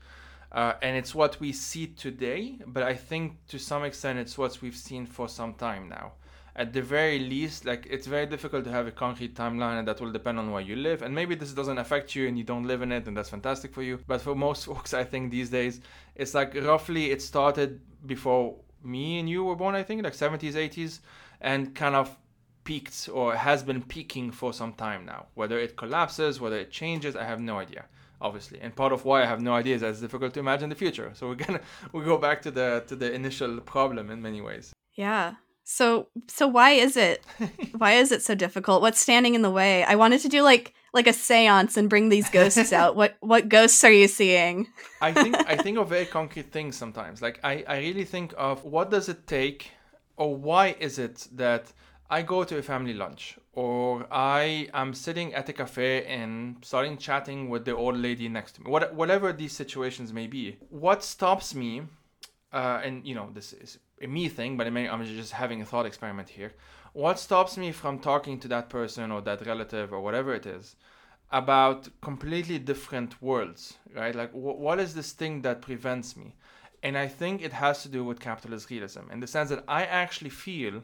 uh, and it's what we see today, but I think to some extent it's what we've seen for some time now. At the very least, like it's very difficult to have a concrete timeline, and that will depend on where you live. And maybe this doesn't affect you, and you don't live in it, and that's fantastic for you. But for most folks, I think these days, it's like roughly it started before me and you were born. I think like 70s, 80s, and kind of peaked or has been peaking for some time now. Whether it collapses, whether it changes, I have no idea obviously and part of why i have no idea is that it's difficult to imagine the future so we're gonna we go back to the to the initial problem in many ways yeah so so why is it why is it so difficult? What's standing in the way? I wanted to do like like a seance and bring these ghosts out. What what ghosts are you seeing? I think i think of very concrete things sometimes. Like i i really think of what does it take or why is it that I go to a family lunch or I am sitting at a cafe and starting chatting with the old lady next to me, what, whatever these situations may be. What stops me, uh, and you know, this is me thing, but I may, I'm just having a thought experiment here. What stops me from talking to that person or that relative or whatever it is about completely different worlds, right? Like, wh- what is this thing that prevents me? and I think it has to do with capitalist realism in the sense that I actually feel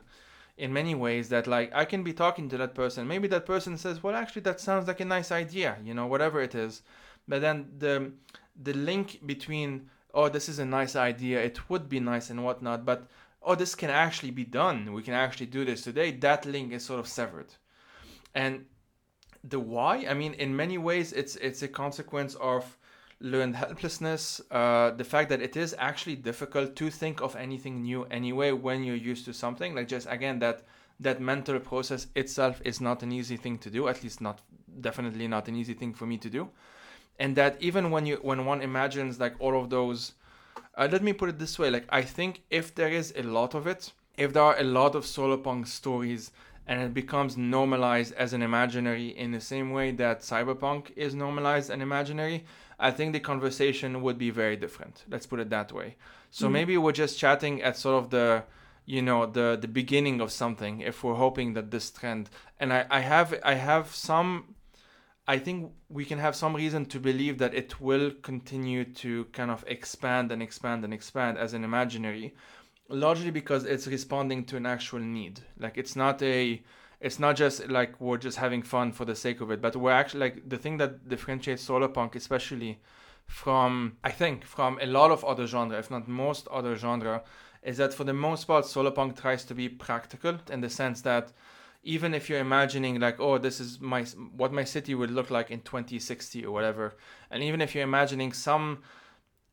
in many ways that like I can be talking to that person. Maybe that person says, "Well, actually, that sounds like a nice idea," you know, whatever it is. But then the the link between oh, this is a nice idea, it would be nice and whatnot, but oh, this can actually be done. We can actually do this today. That link is sort of severed, and the why. I mean, in many ways, it's it's a consequence of learned helplessness, uh, the fact that it is actually difficult to think of anything new anyway when you're used to something. Like just again that that mental process itself is not an easy thing to do. At least not definitely not an easy thing for me to do. And that even when you when one imagines like all of those, uh, let me put it this way: like I think if there is a lot of it, if there are a lot of solarpunk stories and it becomes normalized as an imaginary in the same way that cyberpunk is normalized and imaginary, I think the conversation would be very different. Let's put it that way. So mm-hmm. maybe we're just chatting at sort of the you know the the beginning of something if we're hoping that this trend and I, I have I have some I think we can have some reason to believe that it will continue to kind of expand and expand and expand as an imaginary largely because it's responding to an actual need. Like it's not a it's not just like we're just having fun for the sake of it, but we're actually like the thing that differentiates solarpunk, especially from I think from a lot of other genre, if not most other genre, is that for the most part, solarpunk tries to be practical in the sense that even if you're imagining like oh this is my what my city would look like in 2060 or whatever and even if you're imagining some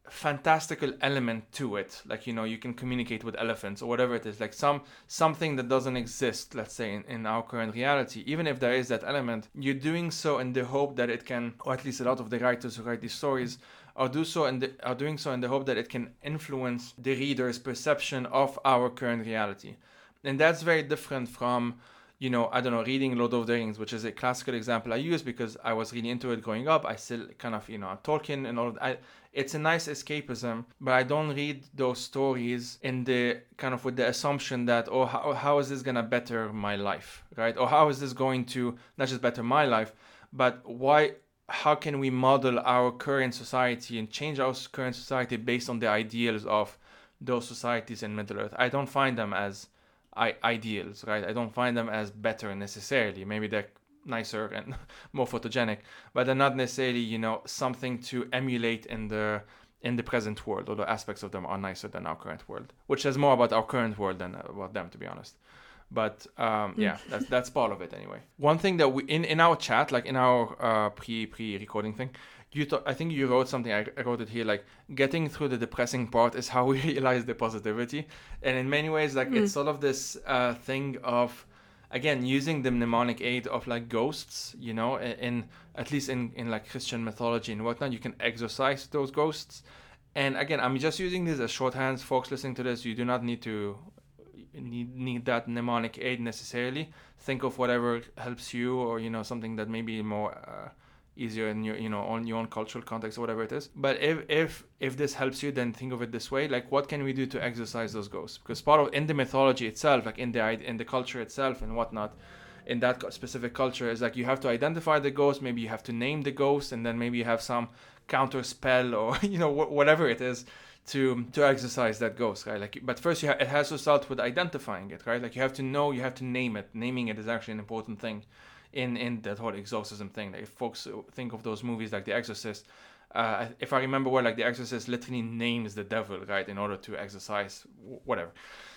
fantastical element to it like you know you can communicate with elephants or whatever it is like some something that doesn't exist let's say in, in our current reality even if there is that element you're doing so in the hope that it can or at least a lot of the writers who write these stories are do so and are doing so in the hope that it can influence the reader's perception of our current reality. And that's very different from you know, I don't know, reading Lord of the Rings, which is a classical example I use because I was really into it growing up. I still kind of, you know, Tolkien and all of that. It's a nice escapism, but I don't read those stories in the kind of with the assumption that, oh, how, how is this gonna better my life, right? Or how is this going to not just better my life, but why, how can we model our current society and change our current society based on the ideals of those societies in Middle Earth? I don't find them as I- ideals, right? I don't find them as better necessarily. Maybe they're nicer and more photogenic, but they're not necessarily, you know, something to emulate in the in the present world. Although aspects of them are nicer than our current world, which says more about our current world than about them, to be honest. But um, yeah, that's that's part of it anyway. One thing that we in in our chat, like in our uh, pre pre recording thing, you th- I think you wrote something. I, I wrote it here. Like getting through the depressing part is how we realize the positivity, and in many ways, like mm. it's sort of this uh, thing of again using the mnemonic aid of like ghosts. You know, in, in at least in in like Christian mythology and whatnot, you can exorcise those ghosts. And again, I'm just using this as shorthands. Folks listening to this, you do not need to need need that mnemonic aid necessarily. Think of whatever helps you, or you know something that maybe more. Uh, easier in your you know on your own cultural context or whatever it is. But if if if this helps you then think of it this way like what can we do to exercise those ghosts because part of in the mythology itself like in the in the culture itself and whatnot in that specific culture is like you have to identify the ghost maybe you have to name the ghost and then maybe you have some counter spell or you know wh- whatever it is to to exercise that ghost right? Like but first you ha- it has to start with identifying it right? Like you have to know you have to name it. Naming it is actually an important thing in in that whole exorcism thing. Like if folks think of those movies like The Exorcist, uh, if I remember well, like The Exorcist literally names the devil, right, in order to exorcise whatever.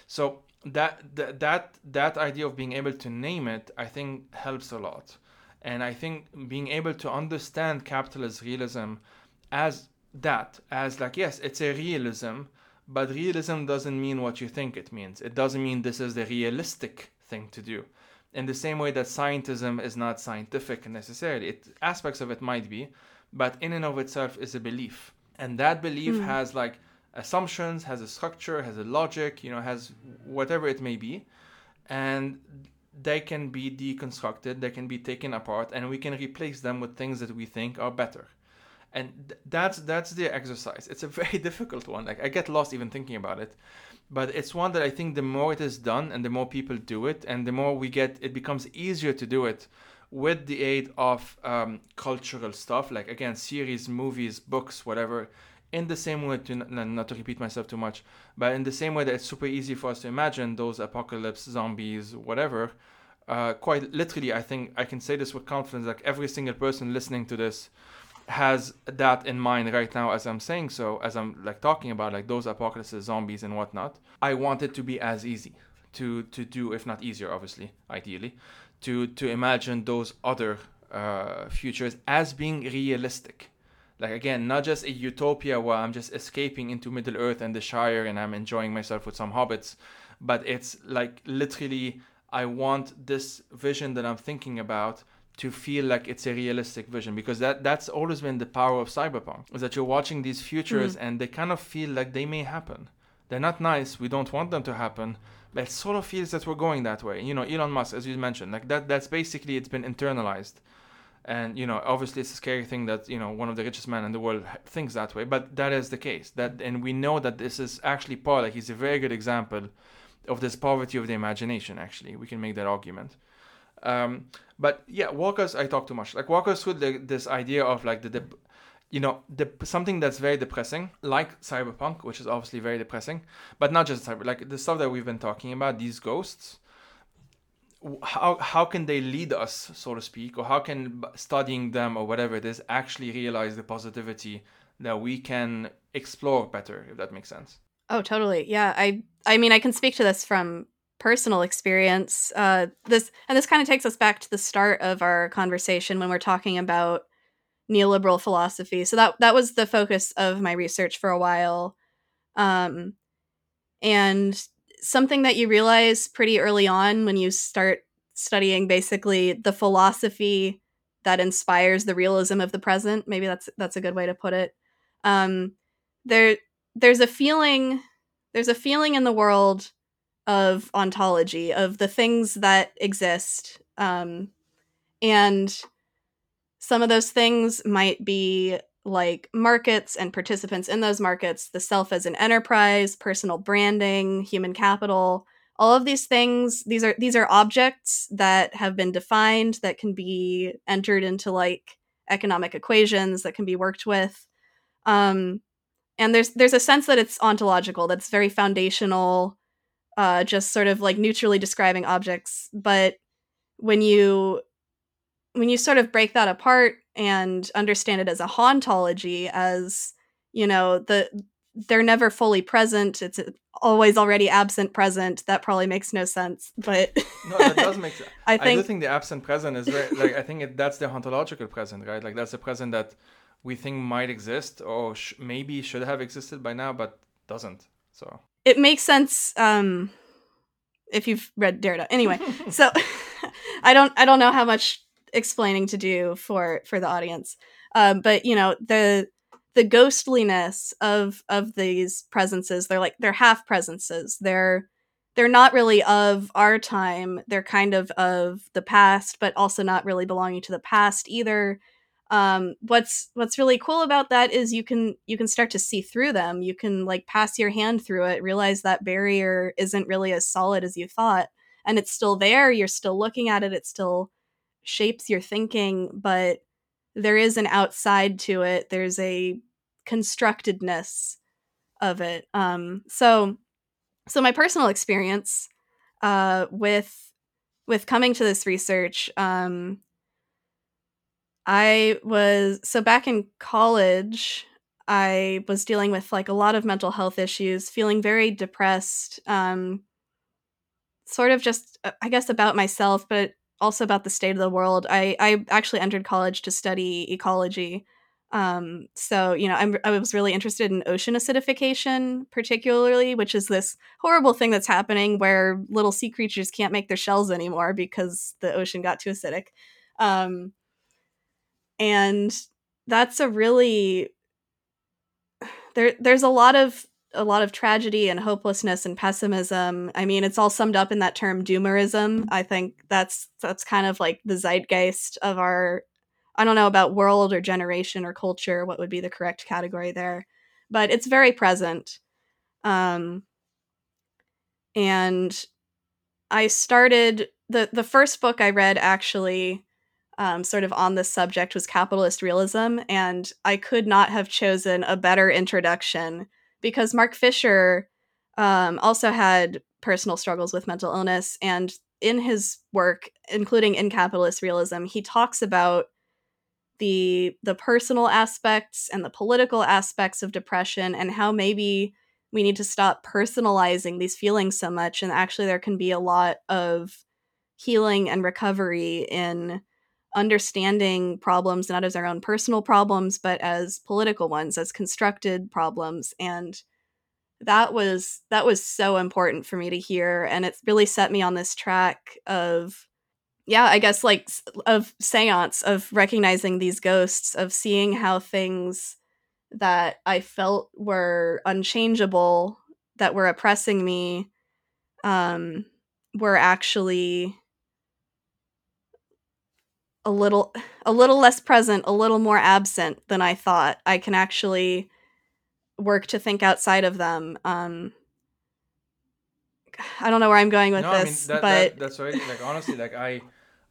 So that that that that idea of being able to name it, I think, helps a lot. And I think being able to understand capitalist realism as that, as like yes, it's a realism, but realism doesn't mean what you think it means. It doesn't mean this is the realistic thing to do in the same way that scientism is not scientific necessarily. It, aspects of it might be, but in and of itself is a belief. And that belief mm. has like assumptions, has a structure, has a logic, you know, has whatever it may be. And they can be deconstructed, they can be taken apart, and we can replace them with things that we think are better. And th- that's that's the exercise. It's a very difficult one. Like I get lost even thinking about it but it's one that I think the more it is done and the more people do it, and the more we get, it becomes easier to do it with the aid of um, cultural stuff, like again, series, movies, books, whatever. in the same way to not to repeat myself too much but in the same way that it's super easy for us to imagine those apocalypse zombies whatever uh, quite literally i think i can say this with confidence like every single person listening to this has that in mind right now as i'm saying so as i'm like talking about like those apocalypses zombies and whatnot i want it to be as easy to to do if not easier obviously ideally to to imagine those other uh, futures as being realistic. Like again not just a utopia where i'm just escaping into middle earth and the shire and i'm enjoying myself with some hobbits but it's like literally i want this vision that i'm thinking about to feel like it's a realistic vision because that that's always been the power of cyberpunk is that you're watching these futures mm-hmm. and they kind of feel like they may happen. They're not nice we don't want them to happen but it sort of feels that we're going that way. You know elon musk as you mentioned like that that's basically it's been internalized. And you know obviously it's a scary thing that you know one of the richest men in the world thinks that way but that is the case. That and we know that this is actually paul like he's a very good example of this poverty of the imagination actually. We can make that argument um, but yeah walkers, i talk too much like walk us through the, this idea of like the, the you know the, something that's very depressing like cyberpunk which is obviously very depressing but not just cyber like the stuff that we've been talking about these ghosts how how can they lead us, so to speak, or how can studying them or whatever it is actually realize the positivity that we can explore better, if that makes sense? Oh, totally. Yeah, I I mean, I can speak to this from personal experience. Uh, this and this kind of takes us back to the start of our conversation when we're talking about neoliberal philosophy. So that that was the focus of my research for a while. Um, and something that you realize pretty early on when you start studying basically the philosophy that inspires the realism of the present. Maybe that's that's a good way to put it. Um, there there's a feeling there's a feeling in the world of ontology of the things that exist um, and some of those things might be like markets and participants in those markets, the self as an enterprise, personal branding, human capital, all of these things, these are these are objects that have been defined that can be entered into like economic equations that can be worked with. Um, and there's there's a sense that it's ontological, that's very foundational, uh, just sort of like neutrally describing objects. But when you when you sort of break that apart and understand it as a hauntology as you know the they're never fully present it's always already absent present that probably makes no sense but no that does make sense i think i do think the absent present is very like i think it, that's the hauntological present right like that's the present that we think might exist or sh- maybe should have existed by now but doesn't so it makes sense um if you've read derrida anyway so i don't i don't know how much explaining to do for for the audience. Um, but you know the the ghostliness of of these presences they're like they're half presences. They're they're not really of our time. They're kind of of the past but also not really belonging to the past either um, what's what's really cool about that is you can you can start to see through them you can like pass your hand through it realize that barrier isn't really as solid as you thought and it's still there you're still looking at it it's still shapes your thinking, but there is an outside to it. There's a constructedness of it. Um, so, so my personal experience uh, with with coming to this research, um, I was so back in college. I was dealing with like a lot of mental health issues, feeling very depressed, um, sort of just, uh, I guess, about myself, but also about the state of the world. I I actually entered college to study ecology. Um, so you know, I'm, I was really interested in ocean acidification, particularly, which is this horrible thing that's happening where little sea creatures can't make their shells anymore because the ocean got too acidic. Um, and that's a really there. There's a lot of a lot of tragedy and hopelessness and pessimism. I mean, it's all summed up in that term doomerism. I think that's that's kind of like the zeitgeist of our I don't know about world or generation or culture, what would be the correct category there. But it's very present. Um and I started the the first book I read actually um, sort of on this subject was capitalist realism. And I could not have chosen a better introduction because Mark Fisher um, also had personal struggles with mental illness. And in his work, including in capitalist realism, he talks about the the personal aspects and the political aspects of depression and how maybe we need to stop personalizing these feelings so much and actually there can be a lot of healing and recovery in understanding problems not as our own personal problems but as political ones as constructed problems and that was that was so important for me to hear and it really set me on this track of yeah i guess like of seance of recognizing these ghosts of seeing how things that i felt were unchangeable that were oppressing me um were actually a little a little less present a little more absent than i thought i can actually work to think outside of them. Um, I don't know where I'm going with no, this, I mean, that, but that, that's right. Like honestly, like I,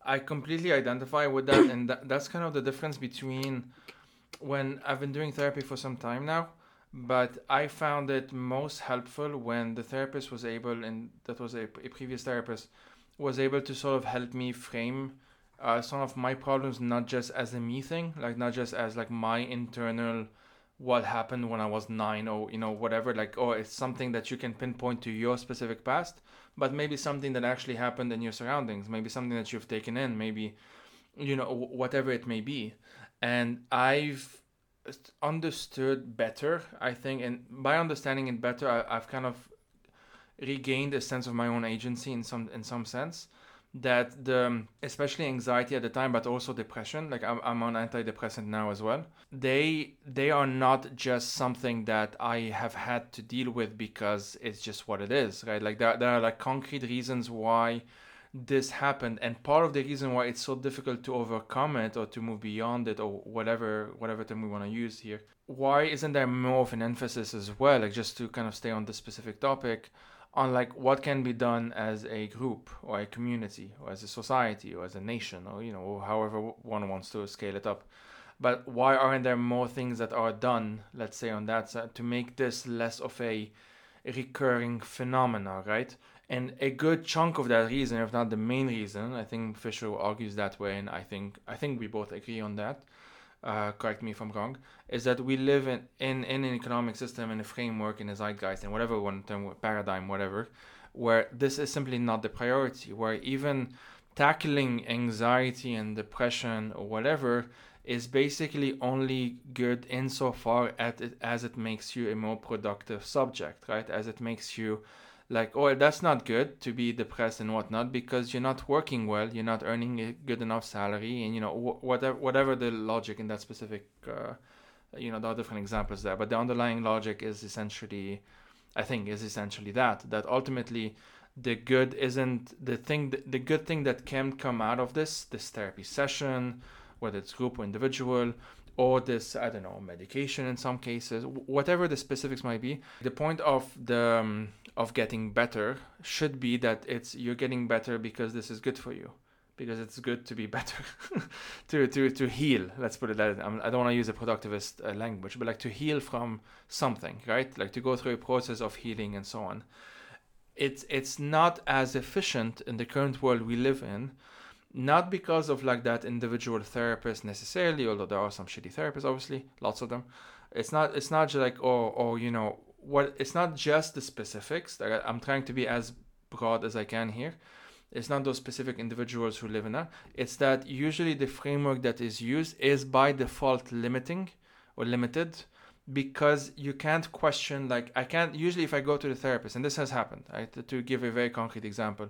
I completely identify with that, and that, that's kind of the difference between when I've been doing therapy for some time now. But I found it most helpful when the therapist was able, and that was a, a previous therapist, was able to sort of help me frame uh, some of my problems not just as a me thing, like not just as like my internal what happened when I was nine or you know whatever like oh it's something that you can pinpoint to your specific past but maybe something that actually happened in your surroundings maybe something that you've taken in maybe you know whatever it may be. And I've understood better I think and by understanding it better I, I've kind of regained a sense of my own agency in some in some sense that the especially anxiety at the time but also depression like I'm, I'm on antidepressant now as well. They they are not just something that i have had to deal with because it's just what it is right? Like there, there are like concrete reasons why this happened. And part of the reason why it's so difficult to overcome it or to move beyond it or whatever whatever term we want to use here why isn't there more of an emphasis as well? Like just to kind of stay on this specific topic on like what can be done as a group or a community or as a society or as a nation or you know however one wants to scale it up. But why aren't there more things that are done let's say on that side to make this less of a recurring phenomena right? And a good chunk of that reason if not the main reason i think fisher argues that way and i think i think we both agree on that uh, correct me if I'm wrong, is that we live in, in, in an economic system, in a framework, in a zeitgeist, in whatever one term, paradigm, whatever, where this is simply not the priority, where even tackling anxiety and depression or whatever is basically only good insofar as it, as it makes you a more productive subject, right? As it makes you like oh that's not good to be depressed and whatnot because you're not working well you're not earning a good enough salary and you know wh- whatever whatever the logic in that specific uh, you know there are different examples there but the underlying logic is essentially i think is essentially that that ultimately the good isn't the thing the good thing that can come out of this this therapy session whether it's group or individual or this i don't know medication in some cases whatever the specifics might be the point of the um, of getting better should be that it's you're getting better because this is good for you because it's good to be better to to to heal let's put it that i don't want to use a productivist uh, language but like to heal from something right? Like to go through a process of healing and so on. It's it's not as efficient in the current world we live in not because of like that individual therapist necessarily although there are some shitty therapists obviously lots of them. It's not it's not just like oh oh you know what it's not just the specifics. Like i'm trying to be as broad as i can here. It's not those specific individuals who live in that. It's that usually the framework that is used is by default limiting or limited because you can't question like i can't usually if i go to the therapist and this has happened right to give a very concrete example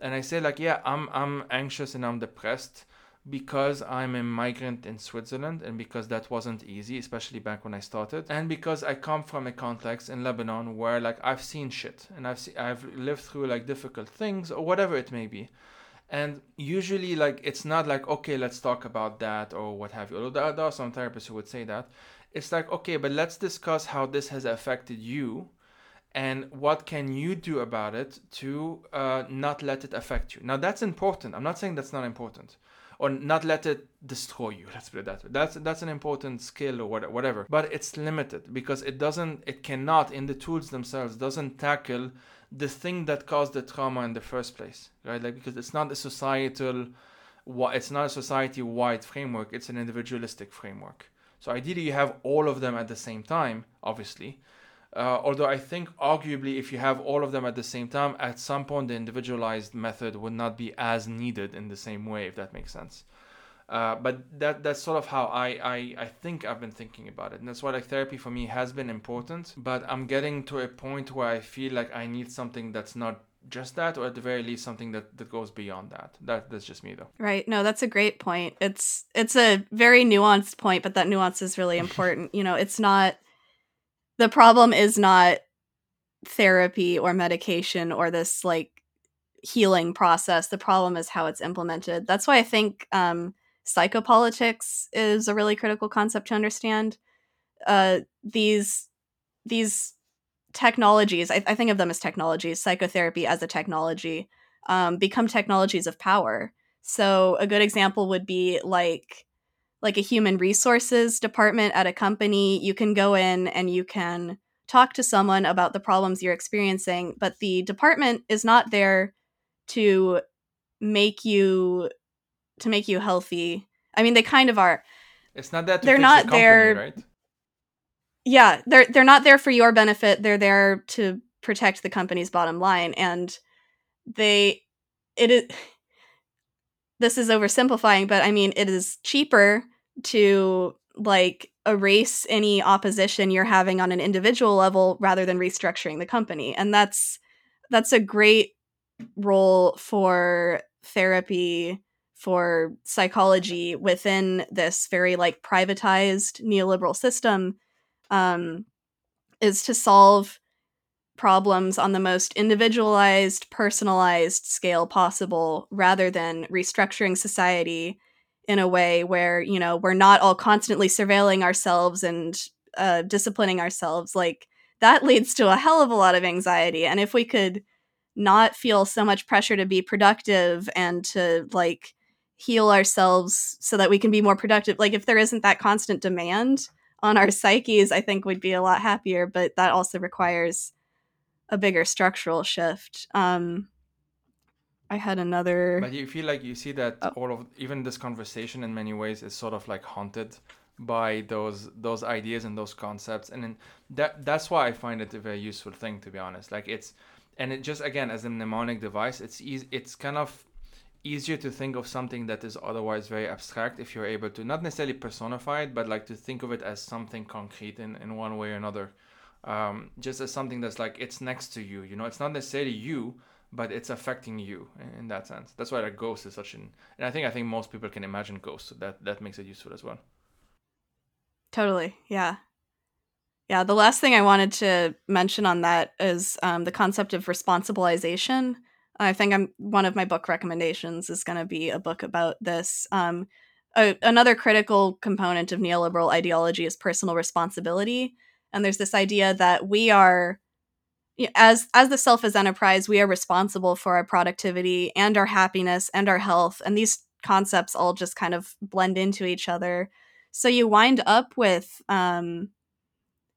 and I say like, yeah, I'm I'm anxious and I'm depressed because I'm a migrant in Switzerland and because that wasn't easy, especially back when I started, and because I come from a context in Lebanon where like I've seen shit and I've seen, I've lived through like difficult things or whatever it may be. And usually, like, it's not like, okay, let's talk about that or what have you. Although there are some therapists who would say that. It's like, okay, but let's discuss how this has affected you and what can you do about it to uh, not let it affect you. Now that's important. I'm not saying that's not important or not let it destroy you. Let's put it that way. That's that's an important skill or whatever but it's limited because it doesn't it cannot in the tools themselves doesn't tackle the thing that caused the trauma in the first place right? Like because it's not a societal it's not a society wide framework. It's an individualistic framework so ideally you have all of them at the same time obviously uh, although I think arguably if you have all of them at the same time, at some point the individualized method would not be as needed in the same way, if that makes sense. Uh, but that that's sort of how I, I I think I've been thinking about it, and that's why like therapy for me has been important. But I'm getting to a point where I feel like I need something that's not just that, or at the very least something that that goes beyond that. That that's just me though. Right. No, that's a great point. It's it's a very nuanced point, but that nuance is really important. you know, it's not the problem is not therapy or medication or this like healing process. The problem is how it's implemented. That's why I think um, psychopolitics is a really critical concept to understand. Uh, these these technologies, I, I, think of them as technologies, psychotherapy as a technology, um, become technologies of power. So a good example would be like like a human resources department at a company, you can go in and you can talk to someone about the problems you're experiencing, but the department is not there to make you to make you healthy. I mean, they kind of are. It's not that they're not the company, there. Right? Yeah, they're they're not there for your benefit. They're there to protect the company's bottom line, and they it is. This is oversimplifying, but I mean, it is cheaper to like erase any opposition you're having on an individual level rather than restructuring the company and that's that's a great role for therapy for psychology within this very like privatized neoliberal system um, is to solve problems on the most individualized personalized scale possible rather than restructuring society in a way where you know we're not all constantly surveilling ourselves and uh, disciplining ourselves. Like that leads to a hell of a lot of anxiety and if we could not feel so much pressure to be productive and to like heal ourselves so that we can be more productive like if there isn't that constant demand on our psyches i think we'd be a lot happier but that also requires a bigger structural shift um I had another. But you feel like you see that oh. all of even this conversation in many ways is sort of like haunted by those those ideas and those concepts, and then that that's why I find it a very useful thing to be honest. Like it's and it just again as a mnemonic device, it's easy. It's kind of easier to think of something that is otherwise very abstract if you're able to not necessarily personify it, but like to think of it as something concrete in in one way or another. Um, just as something that's like it's next to you. You know, it's not necessarily you but it's affecting you in that sense. That's why like Ghost is such an, and I think I think most people can imagine ghosts So that that makes it useful as well. Totally, yeah, yeah. The last thing I wanted to mention on that is um, the concept of responsibilization. I think I'm one of my book recommendations is going to be a book about this. Um, a, another critical component of neoliberal ideology is personal responsibility, and there's this idea that we are as as the self as enterprise we are responsible for our productivity and our happiness and our health and these concepts all just kind of blend into each other so you wind up with um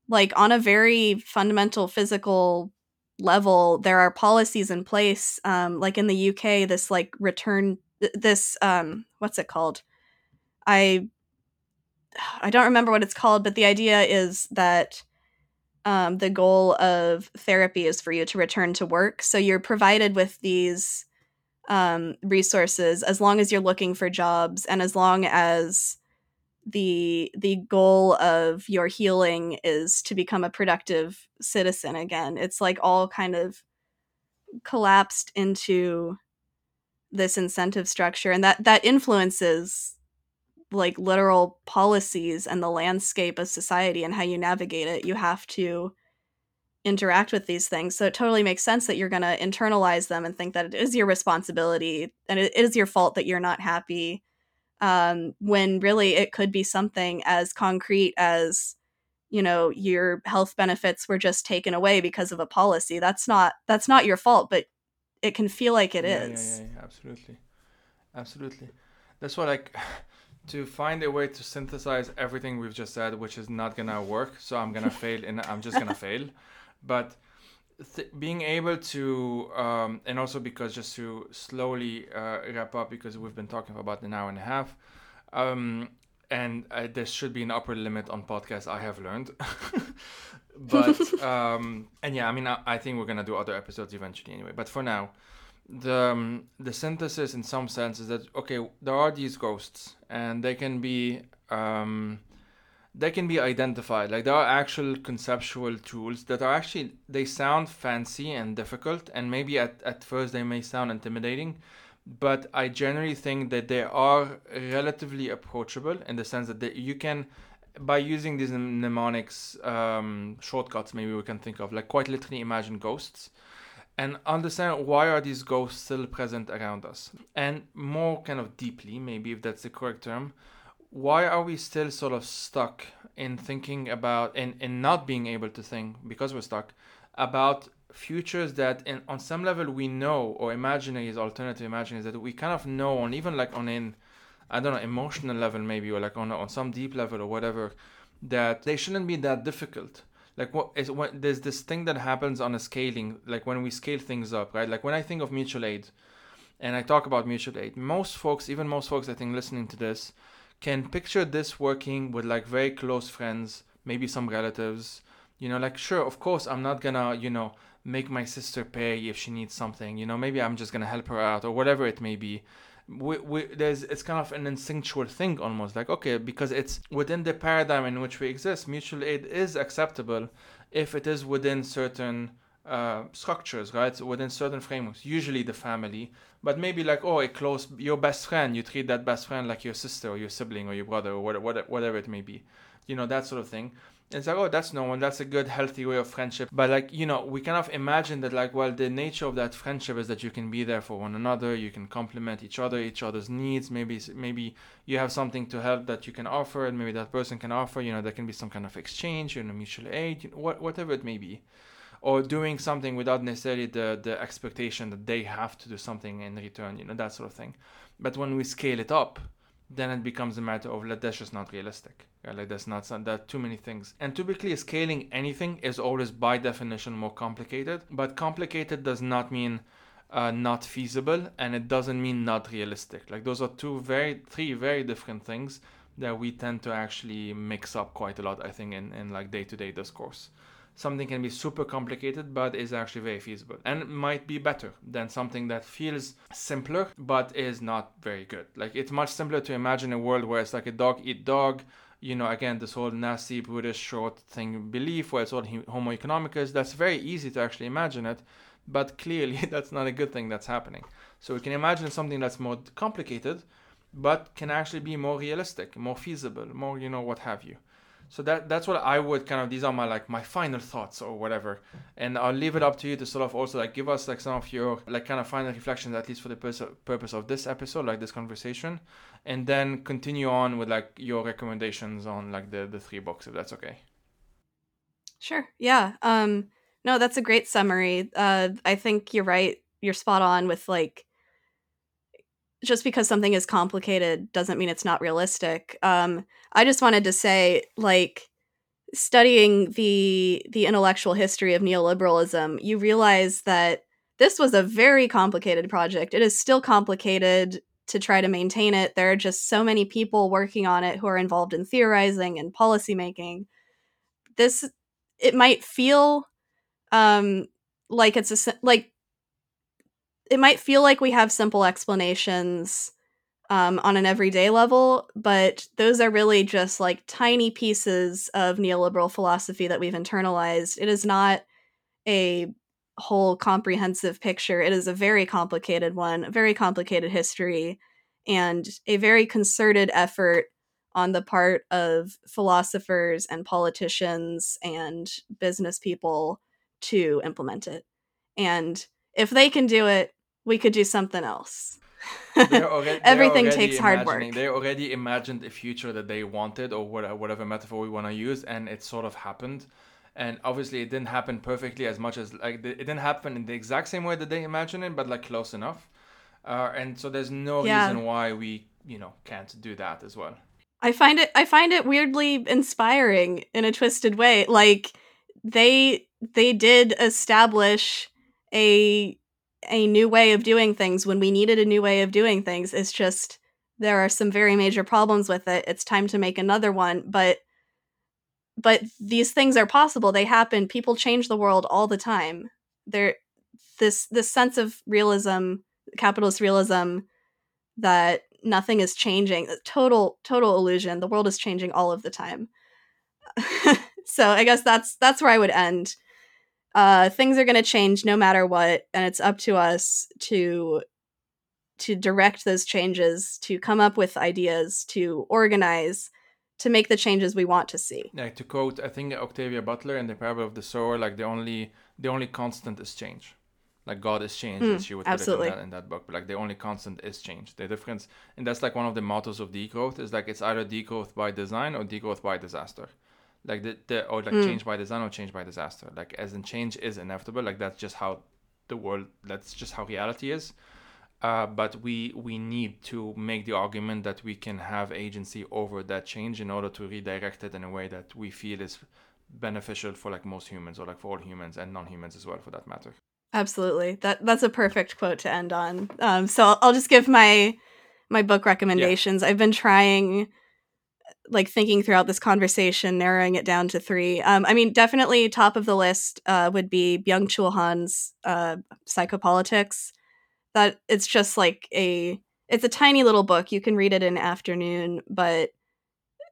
like on a very fundamental physical level there are policies in place um like in the UK this like return this um what's it called i i don't remember what it's called but the idea is that um, the goal of therapy is for you to return to work. So you're provided with these um, resources as long as you're looking for jobs and as long as the the goal of your healing is to become a productive citizen again. It's like all kind of collapsed into this incentive structure and that that influences like literal policies and the landscape of society and how you navigate it you have to interact with these things so it totally makes sense that you're going to internalize them and think that it is your responsibility and it is your fault that you're not happy um, when really it could be something as concrete as you know your health benefits were just taken away because of a policy that's not that's not your fault but it can feel like it yeah, is. yeah, yeah, yeah, absolutely absolutely that's what like to find a way to synthesize everything we've just said, which is not gonna work. So I'm gonna fail, and I'm just gonna fail. But th- being able to, um, and also because just to slowly uh, wrap up, because we've been talking for about an hour and a half, um, and uh, there should be an upper limit on podcasts. I have learned, but um, and yeah, I mean, I, I think we're gonna do other episodes eventually anyway. But for now, the um, the synthesis in some sense is that okay, there are these ghosts, and they can be um, they can be identified. Like there are actual conceptual tools that are actually they sound fancy and difficult, and maybe at at first they may sound intimidating, but I generally think that they are relatively approachable in the sense that they, you can by using these mnemonics um, shortcuts maybe we can think of like quite literally imagine ghosts and understand why are these ghosts still present around us and more kind of deeply maybe if that's the correct term why are we still sort of stuck in thinking about and, and not being able to think because we're stuck about futures that on some level we know or imaginaries alternative imaginaries that we kind of know on even like on an I don't know, emotional level maybe, or like on on some deep level or whatever, that they shouldn't be that difficult. Like what is when there's this thing that happens on a scaling, like when we scale things up, right? Like when I think of mutual aid, and I talk about mutual aid, most folks, even most folks I think listening to this, can picture this working with like very close friends, maybe some relatives. You know, like sure, of course, I'm not gonna, you know, make my sister pay if she needs something. You know, maybe I'm just gonna help her out or whatever it may be we, we, there's it's kind of an instinctual thing almost like okay because it's within the paradigm in which we exist mutual aid is acceptable if it is within certain uh, structures right within certain frameworks usually the family but maybe like oh a close your best friend you treat that best friend like your sister or your sibling or your brother or whatever, whatever it may be you know that sort of thing it's like, oh, that's normal. That's a good, healthy way of friendship. But like, you know, we kind of imagine that like, well, the nature of that friendship is that you can be there for one another. You can complement each other, each other's needs. Maybe, maybe you have something to help that you can offer, and maybe that person can offer. You know, there can be some kind of exchange, you know, mutual aid, you know, what, whatever it may be, or doing something without necessarily the the expectation that they have to do something in return. You know, that sort of thing. But when we scale it up, then it becomes a matter of like, that's just not realistic. Right? Like that's not there are too many things. And typically, scaling anything is always by definition more complicated. But complicated does not mean uh, not feasible, and it doesn't mean not realistic. Like those are two very, three very different things that we tend to actually mix up quite a lot. I think in in like day to day discourse something can be super complicated but is actually very feasible and might be better than something that feels simpler but is not very good. Like it's much simpler to imagine a world where it's like a dog eat dog. You know, again, this whole nasty Buddhist short thing belief where it's all homo economicus. That's very easy to actually imagine it, but clearly that's not a good thing that's happening. So we can imagine something that's more complicated, but can actually be more realistic, more feasible, more, you know, what have you so that that's what I would kind of these are my like my final thoughts or whatever, and I'll leave it up to you to sort of also like give us like some of your like kind of final reflections at least for the pers- purpose of this episode, like this conversation, and then continue on with like your recommendations on like the the three books if that's okay. Sure. Yeah. Um. No, that's a great summary. Uh, I think you're right. You're spot on with like just because something is complicated doesn't mean it's not realistic. Um, I just wanted to say, like, studying the the intellectual history of neoliberalism, you realize that this was a very complicated project. It is still complicated to try to maintain it. There are just so many people working on it who are involved in theorizing and policymaking. This it might feel um, like it's a like it might feel like we have simple explanations um, on an everyday level, but those are really just like tiny pieces of neoliberal philosophy that we've internalized. It is not a whole comprehensive picture. It is a very complicated one, a very complicated history, and a very concerted effort on the part of philosophers and politicians and business people to implement it. And if they can do it, we could do something else. Already, Everything takes hard work. They already imagined a future that they wanted, or whatever metaphor we want to use, and it sort of happened. And obviously, it didn't happen perfectly as much as like it didn't happen in the exact same way that they imagined it, but like close enough. Uh, and so there's no yeah. reason why we you know can't do that as well. I find it I find it weirdly inspiring in a twisted way. Like they they did establish a a new way of doing things when we needed a new way of doing things. It's just there are some very major problems with it. It's time to make another one, but but these things are possible. They happen. People change the world all the time. There this this sense of realism, capitalist realism that nothing is changing. Uh, total total illusion. The world is changing all of the time. so I guess that's that's where I would end. Uh, things are going to change no matter what, and it's up to us to to direct those changes, to come up with ideas, to organize, to make the changes we want to see. Like to quote, I think Octavia Butler in the parable of the sower, like the only the only constant is change. Like God is change, mm, she would absolutely. put it in that, in that book. But like the only constant is change. The difference, and that's like one of the mottos of degrowth is like it's either degrowth by design or degrowth by disaster like the, the or like mm. change by design or change by disaster. Like as in change is inevitable. Like that's just how the world that's just how reality is. Uh, but we we need to make the argument that we can have agency over that change in order to redirect it in a way that we feel is beneficial for like most humans or like for all humans and non-humans as well for that matter. Absolutely. That that's a perfect quote to end on. Um, so I'll, I'll just give my my book recommendations. Yeah. i've been trying like thinking throughout this conversation, narrowing it down to three. Um, I mean, definitely top of the list uh, would be Byung Chul Han's uh, Psychopolitics. That it's just like a it's a tiny little book. You can read it in afternoon, but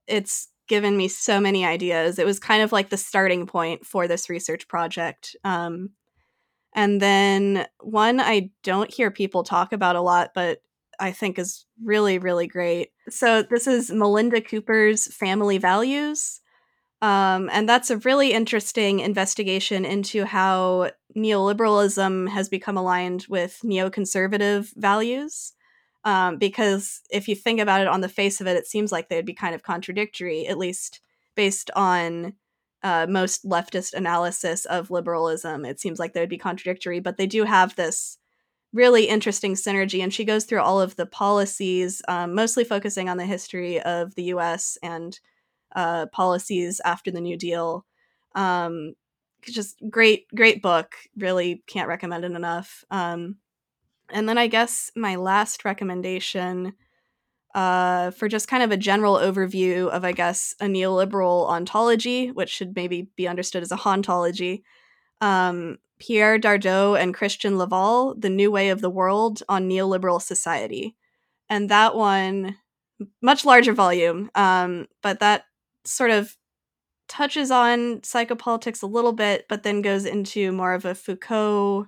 it's given me so many ideas. It was kind of like the starting point for this research project. Um, and then one I don't hear people talk about a lot, but I think is really, really great. So, this is Melinda Cooper's Family Values. Um, and that's a really interesting investigation into how neoliberalism has become aligned with neoconservative values. Um, because if you think about it on the face of it, it seems like they'd be kind of contradictory, at least based on uh, most leftist analysis of liberalism. It seems like they would be contradictory, but they do have this really interesting synergy. And she goes through all of the policies, um, mostly focusing on the history of the US and uh, policies after the New Deal. Um, just great, great book. Really can't recommend it enough. Um, and then I guess my last recommendation uh, for just kind of a general overview of, I guess, a neoliberal ontology, which should maybe be understood as a hauntology. Um, Pierre Dardot and Christian Laval, The New Way of the World on Neoliberal Society. And that one, much larger volume, um, but that sort of touches on psychopolitics a little bit, but then goes into more of a Foucault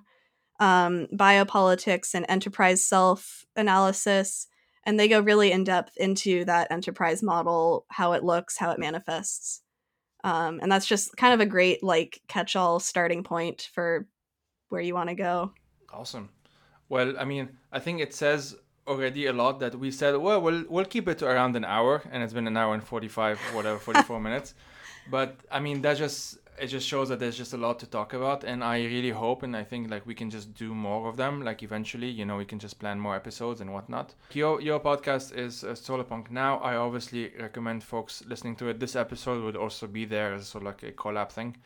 um, biopolitics and enterprise self analysis. And they go really in depth into that enterprise model, how it looks, how it manifests. Um, and that's just kind of a great like catch-all starting point for where you want to go. Awesome. Well, I mean, I think it says already a lot that we said, well, we'll we'll keep it to around an hour, and it's been an hour and forty-five, whatever, forty-four minutes. But I mean, that just it just shows that there's just a lot to talk about and i really hope and i think like we can just do more of them like eventually you know we can just plan more episodes and whatnot. Your your podcast is uh, solarpunk now. I obviously recommend folks listening to it. This episode would also be there as sort of like a collab thing.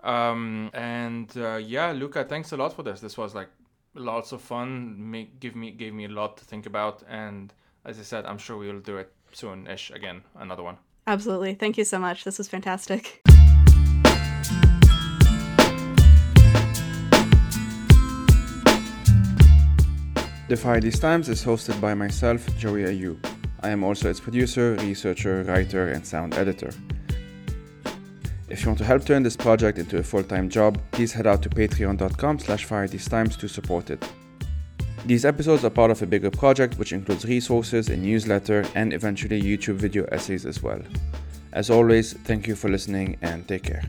Um and uh, yeah Luka thanks a lot for this. This was like lots of fun make give me gave me a lot to think about and as i said i'm sure we'll do it soon-ish again another one. Absolutely. Thank you so much. This was fantastic The Fire These Times is hosted by myself, Joey Ayoub. I am also its producer, researcher, writer, and sound editor. If you want to help turn this project into a full-time job, please head out to patreon.com slash firethesetimes to support it. These episodes are part of a bigger project which includes resources, a newsletter, and eventually YouTube video essays as well. As always, thank you for listening and take care.